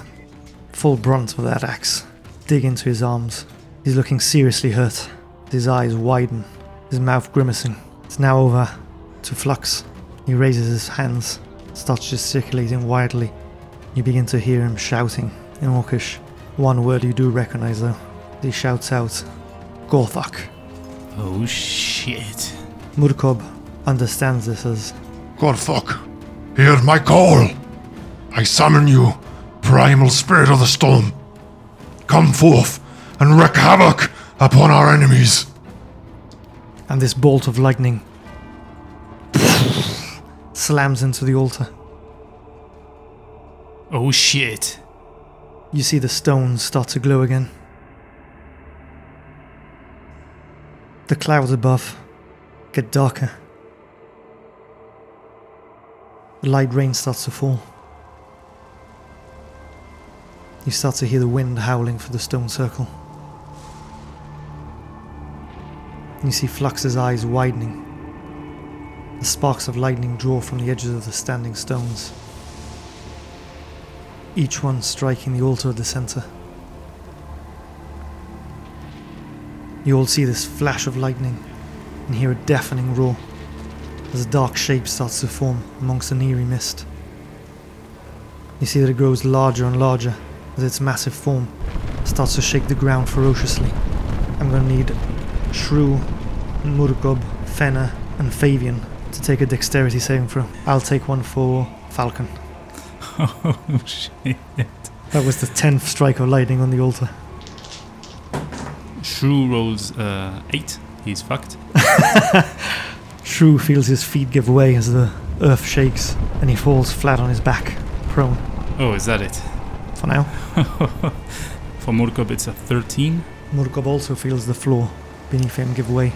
full brunt of that axe dig into his arms. He's looking seriously hurt. His eyes widen, his mouth grimacing. It's now over to Flux. He raises his hands, starts gesticulating wildly. You begin to hear him shouting in Orcish. One word you do recognize though. He shouts out, Gorthok. Oh shit. Murkob understands this as God fuck. Hear my call. I summon you, primal spirit of the storm. Come forth and wreak havoc upon our enemies. and this bolt of lightning slams into the altar. Oh shit. You see the stones start to glow again. The clouds above get darker. The light rain starts to fall. You start to hear the wind howling through the stone circle. You see Flux's eyes widening. The sparks of lightning draw from the edges of the standing stones each one striking the altar at the center. You all see this flash of lightning and hear a deafening roar as a dark shape starts to form amongst an eerie mist. You see that it grows larger and larger as its massive form starts to shake the ground ferociously. I'm gonna need Shrew, Murkob, Fenna, and Fabian to take a dexterity saving throw. I'll take one for Falcon. Oh shit. That was the 10th strike of lightning on the altar. Shrew rolls uh, 8. He's fucked. Shrew feels his feet give way as the earth shakes and he falls flat on his back, prone. Oh, is that it? For now, For Murkob, it's a 13. Murkob also feels the floor beneath him give way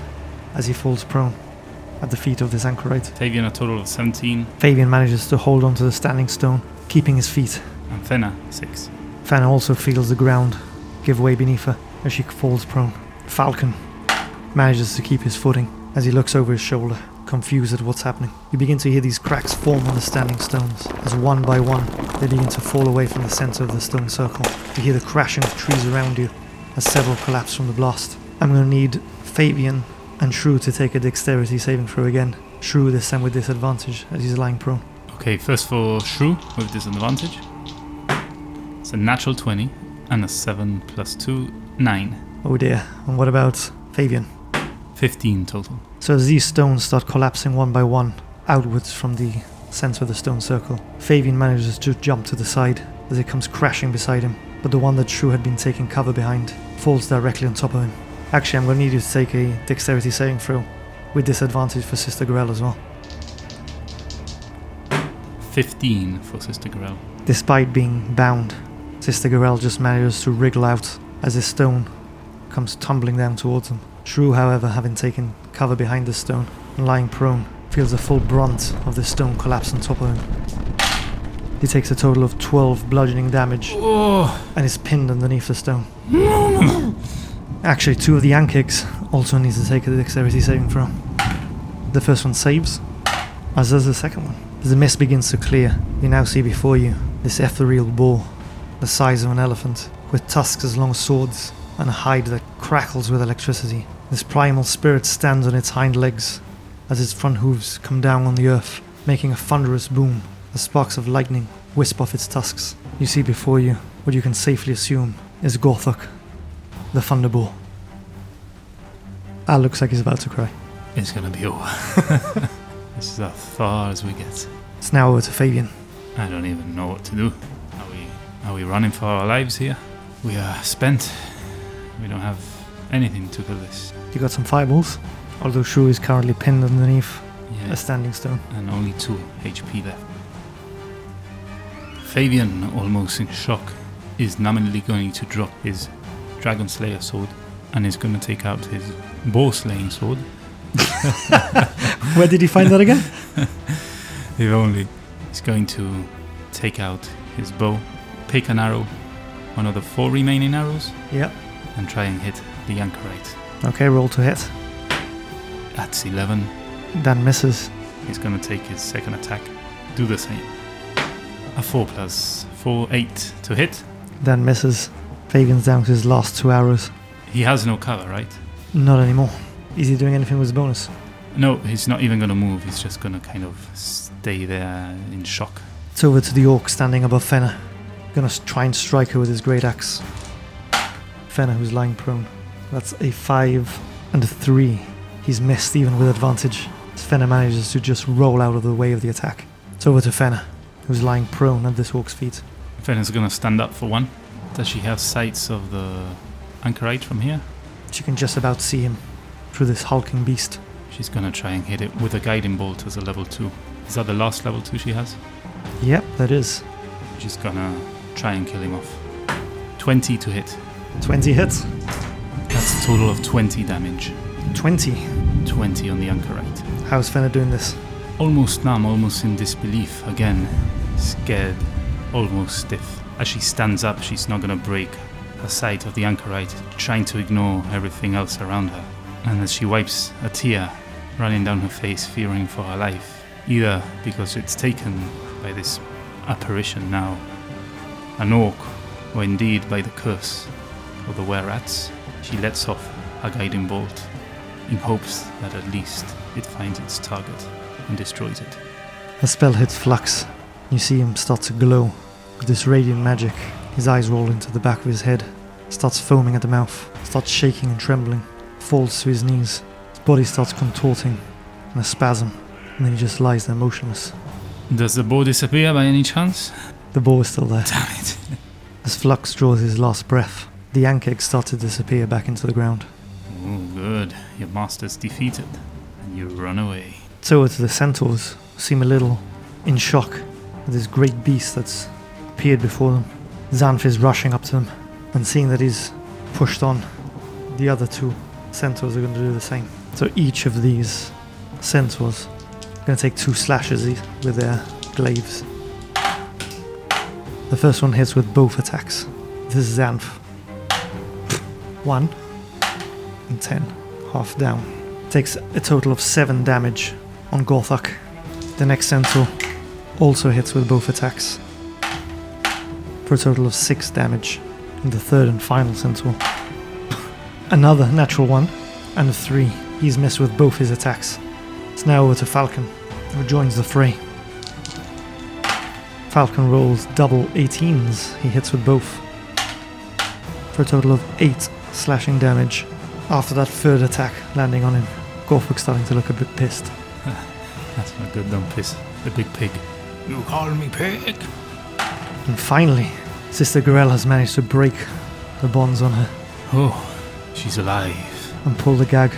as he falls prone at the feet of this anchorite. Fabian, a total of 17. Fabian manages to hold onto the standing stone, keeping his feet. And Fenna, 6. Fenna also feels the ground give way beneath her as she falls prone. Falcon manages to keep his footing as he looks over his shoulder, confused at what's happening. You begin to hear these cracks form on the standing stones as one by one they begin to fall away from the center of the stone circle. You hear the crashing of trees around you as several collapse from the blast. I'm going to need Fabian and Shrew to take a dexterity saving throw again. Shrew this time with disadvantage as he's lying prone. Okay, first for Shrew with disadvantage. It's a natural 20 and a 7 plus 2, 9. Oh dear. And what about Fabian? 15 total. So as these stones start collapsing one by one outwards from the center of the stone circle, Fabian manages to jump to the side as it comes crashing beside him. But the one that Shrew had been taking cover behind falls directly on top of him. Actually, I'm going to need you to take a dexterity saving throw with disadvantage for Sister Garaelle as well. 15 for Sister Garaelle. Despite being bound, Sister Garaelle just manages to wriggle out as a stone comes tumbling down towards him. Shrew, however, having taken cover behind the stone and lying prone, feels the full brunt of the stone collapse on top of him. He takes a total of 12 bludgeoning damage Oh! and is pinned underneath the stone. Actually, two of the Ankhegs also need to take a dexterity saving throw. The first one saves, as does the second one. As the mist begins to clear, you now see before you this ethereal boar, the size of an elephant, with tusks as long as swords and a hide that crackles with electricity. This primal spirit stands on its hind legs as its front hooves come down on the earth, making a thunderous boom The sparks of lightning wisp off its tusks. You see before you what you can safely assume is Gorthok, the Thunderboar. Al looks like he's about to cry. It's gonna be over. this is as far as we get. It's now over to Fabian. I don't even know what to do. Are we are we running for our lives here? We are spent. We don't have anything to kill this. You got some fireballs, although Shrew is currently pinned underneath Yeah. a standing stone. and only 2 HP left. Fabian, almost in shock, is nominally going to drop his Dragon Slayer sword and is going to take out his bow slaying sword. Where did he find that again? If only. He's going to take out his bow, pick an arrow, one of the four remaining arrows, Yep. and try and hit the anchorite. Okay, roll to hit. That's 11. Dan misses. He's going to take his second attack, do the same. A 4 plus 4, 8 to hit. Dan misses. Fabian's down to his last two arrows. He has no cover, right? Not anymore. Is he doing anything with his bonus? No, he's not even going to move. He's just going to kind of stay there in shock. It's over to the orc standing above Fenna. Gonna try and strike her with his great axe. Fenna, who's lying prone. That's a 5 and a 3. He's missed even with advantage. Fenna manages to just roll out of the way of the attack. It's over to Fenna, who's lying prone at this orc's feet. Fenna's to stand up for one. Does she have sights of the anchorite from here? She can just about see him through this hulking beast. She's to try and hit it with a guiding bolt as a level 2. Is that the last level 2 she has? Yep, that is. She's to try and kill him off. 20 to hit. 20 hits. That's a total of 20 damage. 20. 20 on the anchorite. How's Fenna doing this? Almost numb, almost in disbelief. Again, scared, almost stiff. As she stands up, she's not to break her sight of the anchorite, trying to ignore everything else around her. And as she wipes a tear running down her face, fearing for her life, either because it's taken by this apparition now, an orc, or indeed by the curse of the were rats, she lets off a guiding bolt in hopes that at least it finds its target and destroys it. A spell hits Flux. You see him start to glow with this radiant magic. His eyes roll into the back of his head, starts foaming at the mouth, starts shaking and trembling, falls to his knees. His body starts contorting in a spasm, and then he just lies there motionless. Does the bow disappear by any chance? The bow is still there. Damn it. As Flux draws his last breath, the eggs start to disappear back into the ground. Oh, good. Your master's defeated. And you run away. So to the centaurs, seem a little in shock at this great beast that's appeared before them. Xanth is rushing up to them, and seeing that he's pushed on, the other two centaurs are going to do the same. So each of these centaurs going to take two slashes with their glaives. The first one hits with both attacks. This is Xanth. One and ten, half down takes a total of 7 damage on Gorthok. The next centaur also hits with both attacks for a total of 6 damage. And the third and final centaur. Another natural 1 and a 3. He's missed with both his attacks. It's now over to Falcon, who joins the fray. Falcon rolls double 18s. He hits with both for a total of 8 slashing damage. After that third attack landing on him, Gorthok's starting to look a bit pissed. That's not good, don't piss. The big pig. You call me pig? And finally, Sister Garaelle has managed to break the bonds on her Oh, she's alive. and pull the gag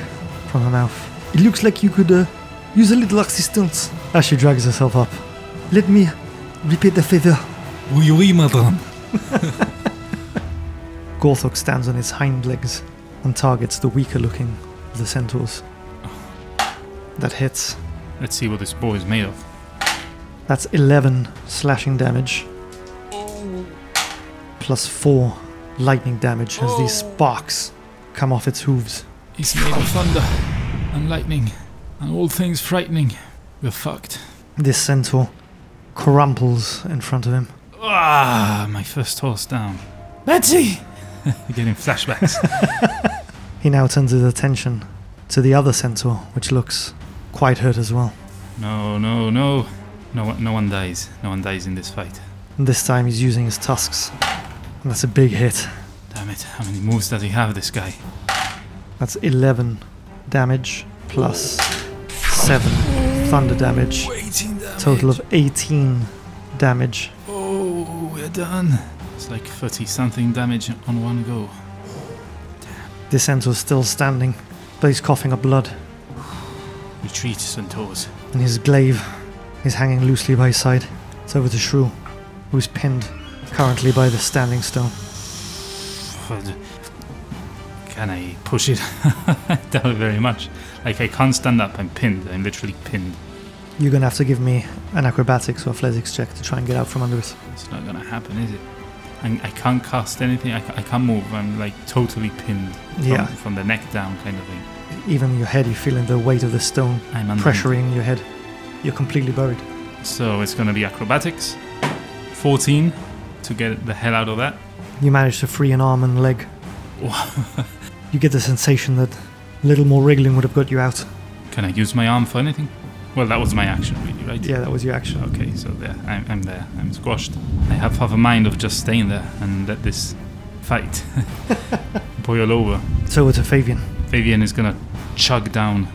from her mouth. It looks like you could uh, use a little assistance. As she drags herself up. Let me repeat the favor. Oui, oui, madame. Gorthok stands on his hind legs and targets the weaker looking of the centaurs. That hits. Let's see what this boy is made of. That's 11 slashing damage. Plus 4 lightning damage as these sparks come off its hooves. He's made of thunder and lightning and all things frightening. We're fucked. This centaur crumples in front of him. Ah, my first horse down. Betsy! You're getting flashbacks. He now turns his attention to the other centaur, which looks quite hurt as well. no, no, no. No one, no one dies. No one dies in this fight. And this time he's using his tusks. And that's a big hit. Damn it. How many moves does he have, this guy? That's 11 damage plus 7 thunder damage. damage. Total of 18 damage. Oh, we're done. It's like 30 something damage on one go. This centaur's still standing, but he's coughing up blood. Retreat, Centaurs. and his glaive is hanging loosely by his side. It's over to Shrew, who's pinned currently by the standing stone. Can I push it? It very much. Like, I can't stand up. I'm pinned. I'm literally pinned. You're gonna have to give me an acrobatics or athletics check to try and get out from under it. It's not gonna happen, is it? I, I can't cast anything. I, I can't move. I'm like totally pinned from, Yeah. from the neck down, kind of thing. Even your head, you're feeling the weight of the stone I'm under. pressuring your head. You're completely buried. So it's gonna be acrobatics. 14 to get the hell out of that. You managed to free an arm and leg. You get the sensation that a little more wriggling would have got you out. Can I use my arm for anything? Well, that was my action, really, right? Yeah, that was your action. Okay, so there, I'm, I'm there. I'm squashed. I have half a mind of just staying there and let this fight boil over. So it's a Fabian. Fabian is gonna chug down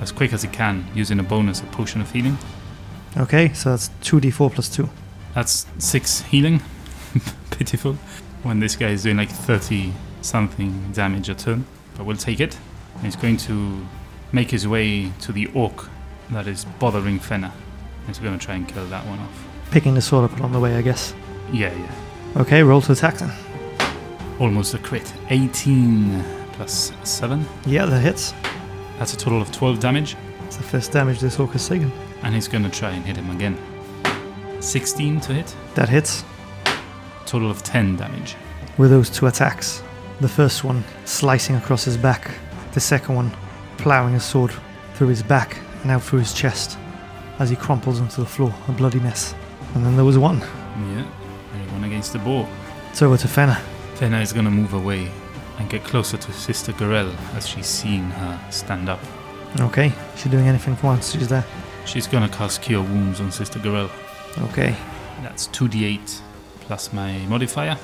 as quick as he can using a bonus, a potion of healing. Okay, so that's 2d4 plus 2. That's six healing. Pitiful. When this guy is doing like 30 something damage a turn. But we'll take it. And he's going to make his way to the orc that is bothering Fenna. And he's going to try and kill that one off. Picking the sword up along the way, I guess. Yeah, yeah. Okay, roll to attack then. Almost a crit. 18 plus 7. Yeah, that hits. That's a total of 12 damage. It's the first damage this orc has taken. And he's going to try and hit him again. 16 to hit. That hits. Total of 10 damage. with those two attacks. The first one slicing across his back, the second one ploughing his sword through his back and out through his chest as he crumples onto the floor, a bloody mess. And then there was one. Yeah. Everyone against the boar. It's over to Fenna. Fenna is gonna move away and get closer to Sister Garaelle as she's seeing her stand up. Okay, is she doing anything for once? She's there. She's gonna cast Cure Wounds on Sister Garaelle. Okay, That's 2d8 plus my modifier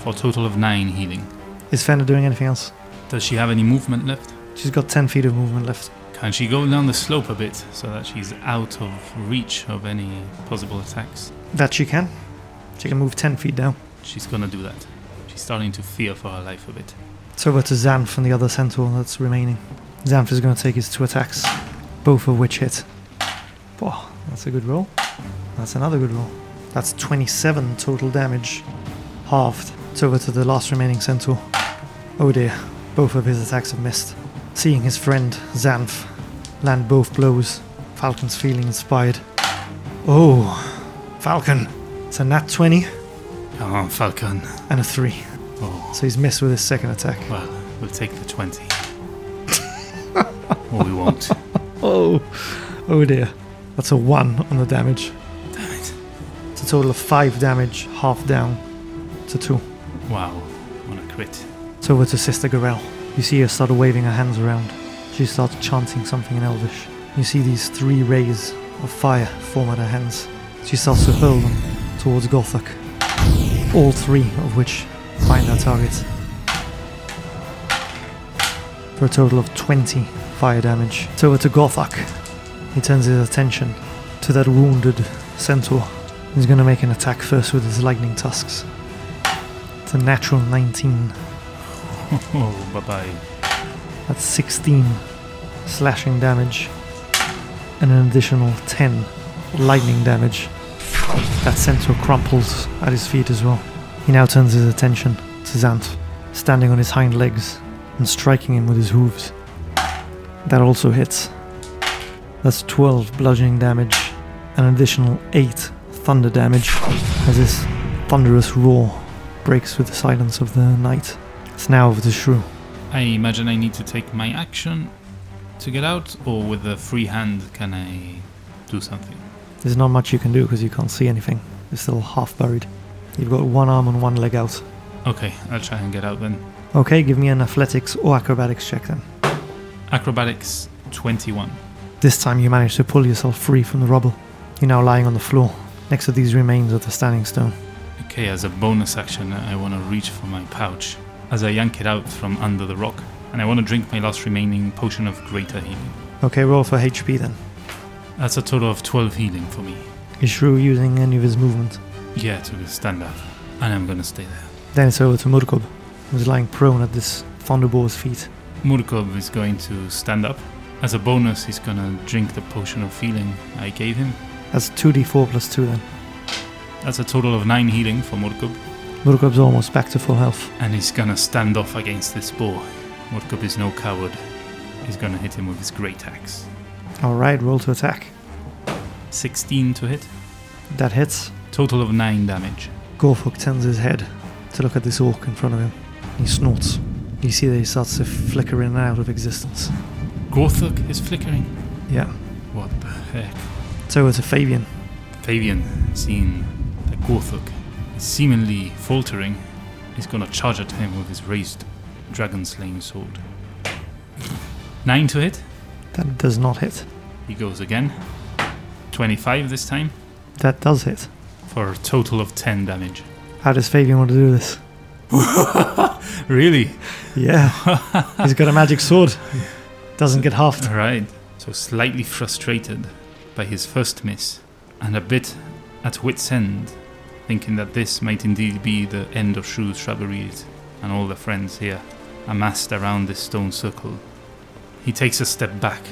for a total of 9 healing. Is Fenna doing anything else? Does she have any movement left? She's got 10 feet of movement left. Can she go down the slope a bit so that she's out of reach of any possible attacks? That she can. She can move 10 feet down. She's gonna do that. She's starting to fear for her life a bit. It's over to Xanth and the other centaur that's remaining. Xanth is going to take his two attacks, both of which hit. Oh, that's a good roll. That's another good roll. That's 27 total damage, halved. It's over to the last remaining centaur. Oh dear, both of his attacks have missed. Seeing his friend Xanth land both blows, Falcon's feeling inspired. Oh, Falcon. It's a nat 20 Come on, Falcon. and a 3. Oh, So he's missed with his second attack. well, we'll take the 20. or we won't. Oh, oh dear. That's a one on the damage. Damn it. It's a total of five damage, half down to two. Wow, on a crit. It's over to Sister Garaelle. You see her start waving her hands around. She starts chanting something in Elvish. You see these three rays of fire form at her hands. She starts to hurl them towards Gorthok. All three of which find their target. for a total of 20 fire damage. So over to Gorthok. He turns his attention to that wounded centaur. He's going to make an attack first with his lightning tusks. It's a natural 19. Oh, bye bye. That's 16 slashing damage and an additional 10 lightning damage. That centaur crumples at his feet as well. He now turns his attention to Xanth, standing on his hind legs and striking him with his hooves. That also hits. That's 12 bludgeoning damage and an additional 8 thunder damage as this thunderous roar breaks with the silence of the night. It's now over to Shrew. I imagine I need to take my action to get out, or with a free hand can I do something? There's not much you can do because you can't see anything. You're still half buried. You've got one arm and one leg out. Okay, I'll try and get out then. Okay, give me an athletics or acrobatics check then. Acrobatics 21. This time you manage to pull yourself free from the rubble. You're now lying on the floor, next to these remains of the standing stone. Okay, as a bonus action, I want to reach for my pouch as I yank it out from under the rock, and I want to drink my last remaining potion of greater healing. Okay, roll for HP then. That's a total of 12 healing for me. Is Shrew using any of his movement? Yeah, to stand up. And I'm gonna stay there. Then it's over to Murkob, who's lying prone at this Thunderbolt's feet. Murkob is going to stand up. As a bonus, he's gonna drink the potion of healing I gave him. That's 2d4 plus 2 then. That's a total of 9 healing for Murkob. Murkob's almost back to full health. And he's gonna stand off against this boar. Murkob is no coward. He's gonna hit him with his great axe. Alright, roll to attack. 16 to hit. That hits. Total of 9 damage. Gorthok turns his head to look at this orc in front of him. He snorts. You see that he starts to flicker in and out of existence. Gorthok is flickering. Yeah. What the heck? So it's a Fabian. Fabian, seeing that Gorthok seemingly faltering, is gonna charge at him with his raised dragon slaying sword. 9 to hit. That does not hit. He goes again. 25 this time That does hit. for a total of 10 damage. How does Fabian want to do this? Really? Yeah. He's got a magic sword. Doesn't get halved. Right. So slightly frustrated by his first miss and a bit at wit's end, thinking that this might indeed be the end of Shrew's shrubberies and all the friends here amassed around this stone circle. He takes a step back,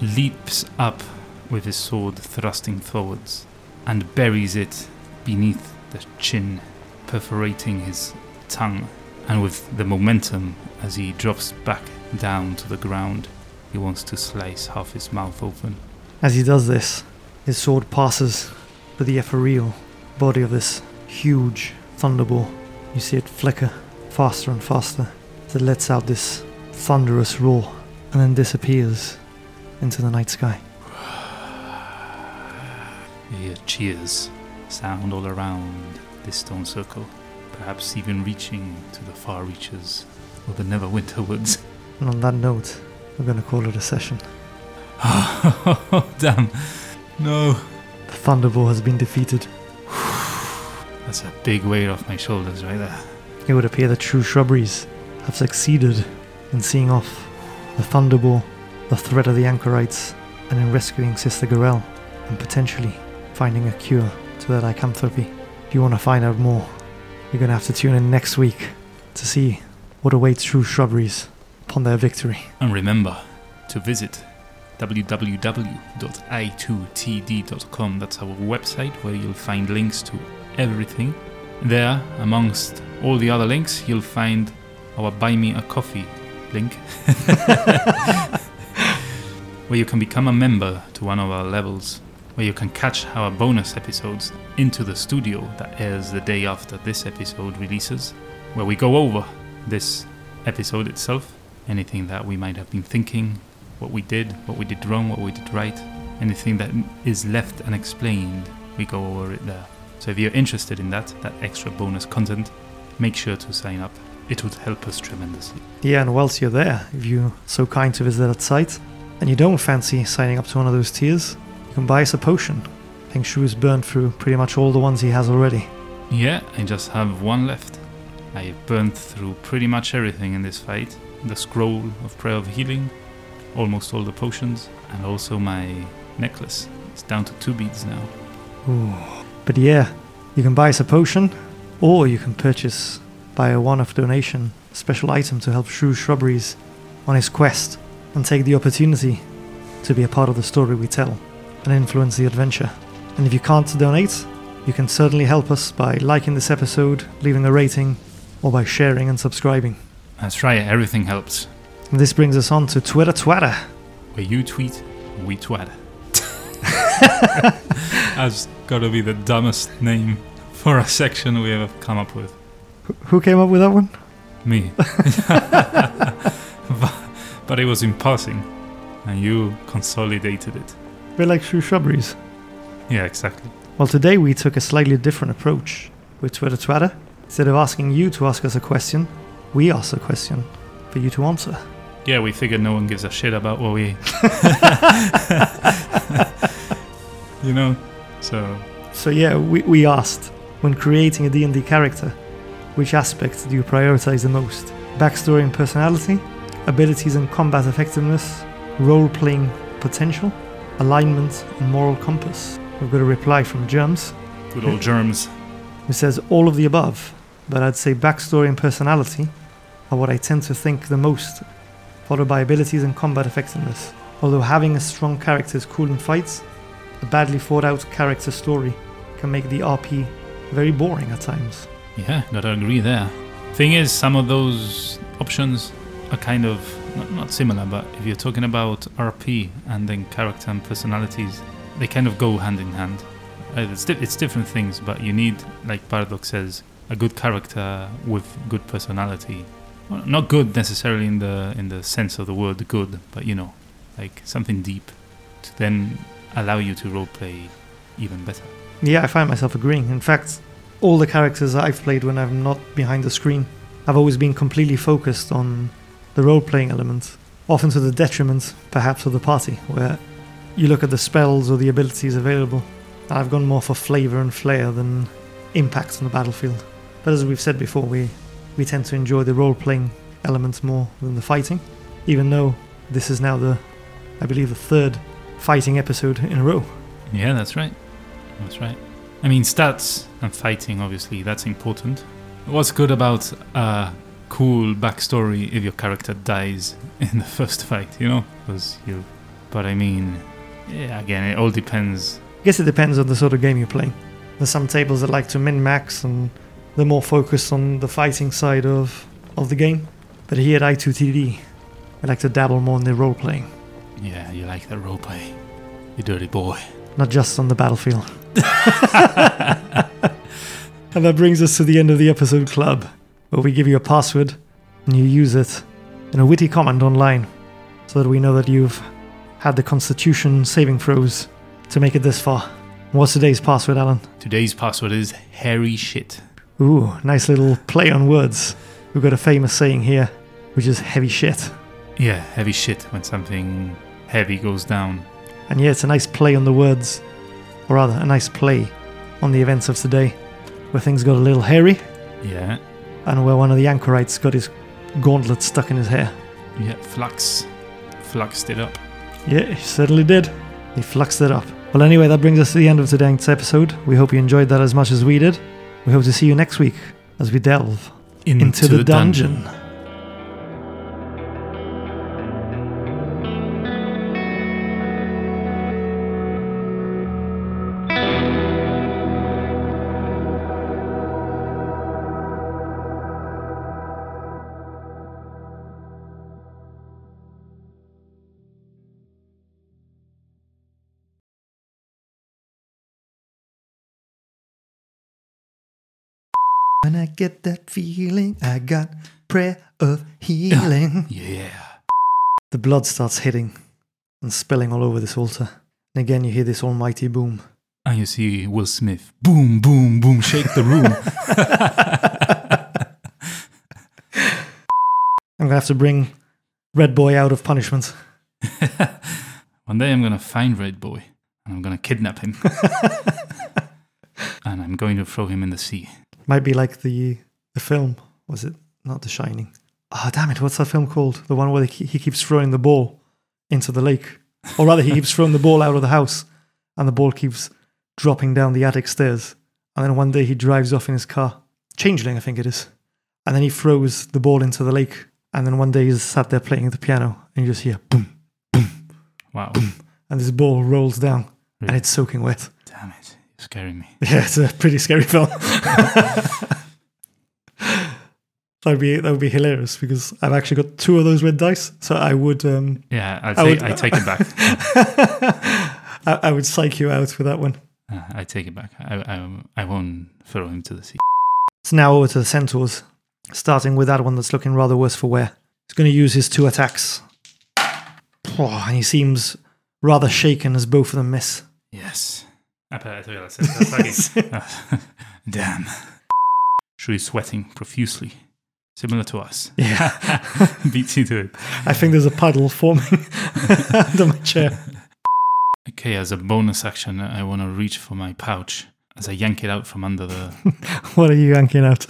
leaps up with his sword thrusting forwards, and buries it beneath the chin, perforating his tongue. And with the momentum as he drops back down to the ground, he wants to slice half his mouth open. As he does this, his sword passes through the ethereal body of this huge thunderball. You see it flicker faster and faster as it lets out this thunderous roar and then disappears into the night sky. You hear cheers sound all around this stone circle, perhaps even reaching to the far reaches of the Neverwinter Woods. And on that note, we're going to call it a session. Oh, damn. No. The thunderball has been defeated. That's a big weight off my shoulders right there. It would appear that Shrew shrubberies have succeeded in seeing off the Thunderball, the threat of the Anchorites, and in rescuing Sister Garaelle, and potentially finding a cure to that lycanthropy. If you want to find out more, you're going to have to tune in next week to see what awaits Shrew shrubberies upon their victory. And remember to visit www.i2td.com. That's our website where you'll find links to everything. There, amongst all the other links, you'll find our Buy Me a Coffee link, where you can become a member to one of our levels, where you can catch our bonus episodes into the studio that airs the day after this episode releases, where we go over this episode itself, anything that we might have been thinking, what we did, what we did wrong, what we did right, anything that is left unexplained, we go over it there. So if you're interested in that, that extra bonus content, make sure to sign up. It would help us tremendously. Yeah, and whilst you're there, if you're so kind to visit that site, and you don't fancy signing up to one of those tiers, you can buy us a potion. I think Shrew's burned through pretty much all the ones he has already. Yeah, I just have one left. I burned through pretty much everything in this fight, the scroll of prayer of healing, almost all the potions, and also my necklace. It's down to two beads now. Ooh. But yeah, you can buy us a potion, or you can purchase by a one-off donation a special item to help Shrew Shrubberies on his quest and take the opportunity to be a part of the story we tell and influence the adventure. And if you can't donate, you can certainly help us by liking this episode, leaving a rating, or by sharing and subscribing. That's right, everything helps. And this brings us on to Twitter Twatter. Where you tweet, we twat. That's gotta be the dumbest name for a section we ever come up with. Who came up with that one? Me. but, but it was in passing, and you consolidated it. We're like Shrew Shrubberies. Yeah, exactly. Well, today we took a slightly different approach with Twitter Twatter. Instead of asking you to ask us a question, we ask a question for you to answer. Yeah, we figured no one gives a shit about what we. you know? So, So yeah, we, we asked, when creating a D&D character, which aspects do you prioritize the most? Backstory and personality, abilities and combat effectiveness, role-playing potential, alignment and moral compass. We've got a reply from Germs, good old germs. who says all of the above, but I'd say backstory and personality are what I tend to think the most, followed by abilities and combat effectiveness. Although having a strong character is cool in fights, a badly thought out character story can make the RP very boring at times. Yeah, gotta agree there. Thing is, some of those options are kind of not, not similar, but if you're talking about RP and then character and personalities, they kind of go hand in hand. Uh, it's, di- it's different things, but you need, like Paradox says, a good character with good personality. Well, not good necessarily in the in the sense of the word good, but you know, like something deep to then allow you to roleplay even better. Yeah, I find myself agreeing. In fact, all the characters I've played when I'm not behind the screen have always been completely focused on the role playing element, often to the detriment, perhaps, of the party, where you look at the spells or the abilities available. I've gone more for flavour and flair than impact on the battlefield. But as we've said before, we, we tend to enjoy the role playing element more than the fighting, even though this is now the, I believe, the third fighting episode in a row. Yeah, that's right. That's right. I mean, stats and fighting, obviously, that's important. What's good about a cool backstory if your character dies in the first fight, you know? Because you. But I mean, yeah, again, it all depends. I guess it depends on the sort of game you're playing. There's some tables that like to min max and they're more focused on the fighting side of, of the game. But here at I2TD, I like to dabble more in the role playing, Yeah, you like that roleplay. You dirty boy. not just on the battlefield. and that brings us to the end of the episode club, where we give you a password and you use it in a witty comment online so that we know that you've had the constitution saving throws to make it this far. What's today's password, Alan? Today's password is hairy shit. Ooh, nice little play on words. We've got a famous saying here, which is heavy shit. Yeah, heavy shit when something heavy goes down. And yeah, it's a nice play on the words, or rather, a nice play on the events of today, where things got a little hairy, Yeah, and where one of the anchorites got his gauntlet stuck in his hair. yeah, flux. Fluxed it up. Yeah, he certainly did. He fluxed it up. Well, anyway, that brings us to the end of today's episode. We hope you enjoyed that as much as we did. We hope to see you next week as we delve into, the, dungeon. When I get that feeling, I got prayer of healing. Yeah. The blood starts hitting and spilling all over this altar. And again, you hear this almighty boom. And you see Will Smith. Boom, boom, boom, shake the room. I'm gonna have to bring Red Boy out of punishment. One day I'm gonna find Red Boy and I'm gonna kidnap him. and I'm going to throw him in the sea. Might be like the the film, was it? Not The Shining. oh damn it, what's that film called? The one where he he keeps throwing the ball into the lake, or rather, he keeps throwing the ball out of the house, and the ball keeps dropping down the attic stairs. And then one day he drives off in his car, Changeling, I think it is, and then he throws the ball into the lake. And then one day he's sat there playing the piano, and you just hear boom, boom, Wow. and this ball rolls down, and it's soaking wet. Damn it. Scaring me. Yeah, it's a pretty scary film. that would be that would be hilarious because I've actually got two of those red dice, so I would um, Yeah, I, I take, would- I take it back. I, I would psych you out with that one. Uh, I take it back. I, I, I won't throw him to the sea. So now over to the centaurs, starting with that one that's looking rather worse for wear. He's going to use his two attacks, oh, and he seems rather shaken as both of them miss. Yes. I I realize that's like uh, Damn. Shui is sweating profusely, similar to us. Yeah, Beats you to it. I think there's a puddle forming under my chair. Okay, as a bonus action, I want to reach for my pouch as I yank it out from under the. What are you yanking out?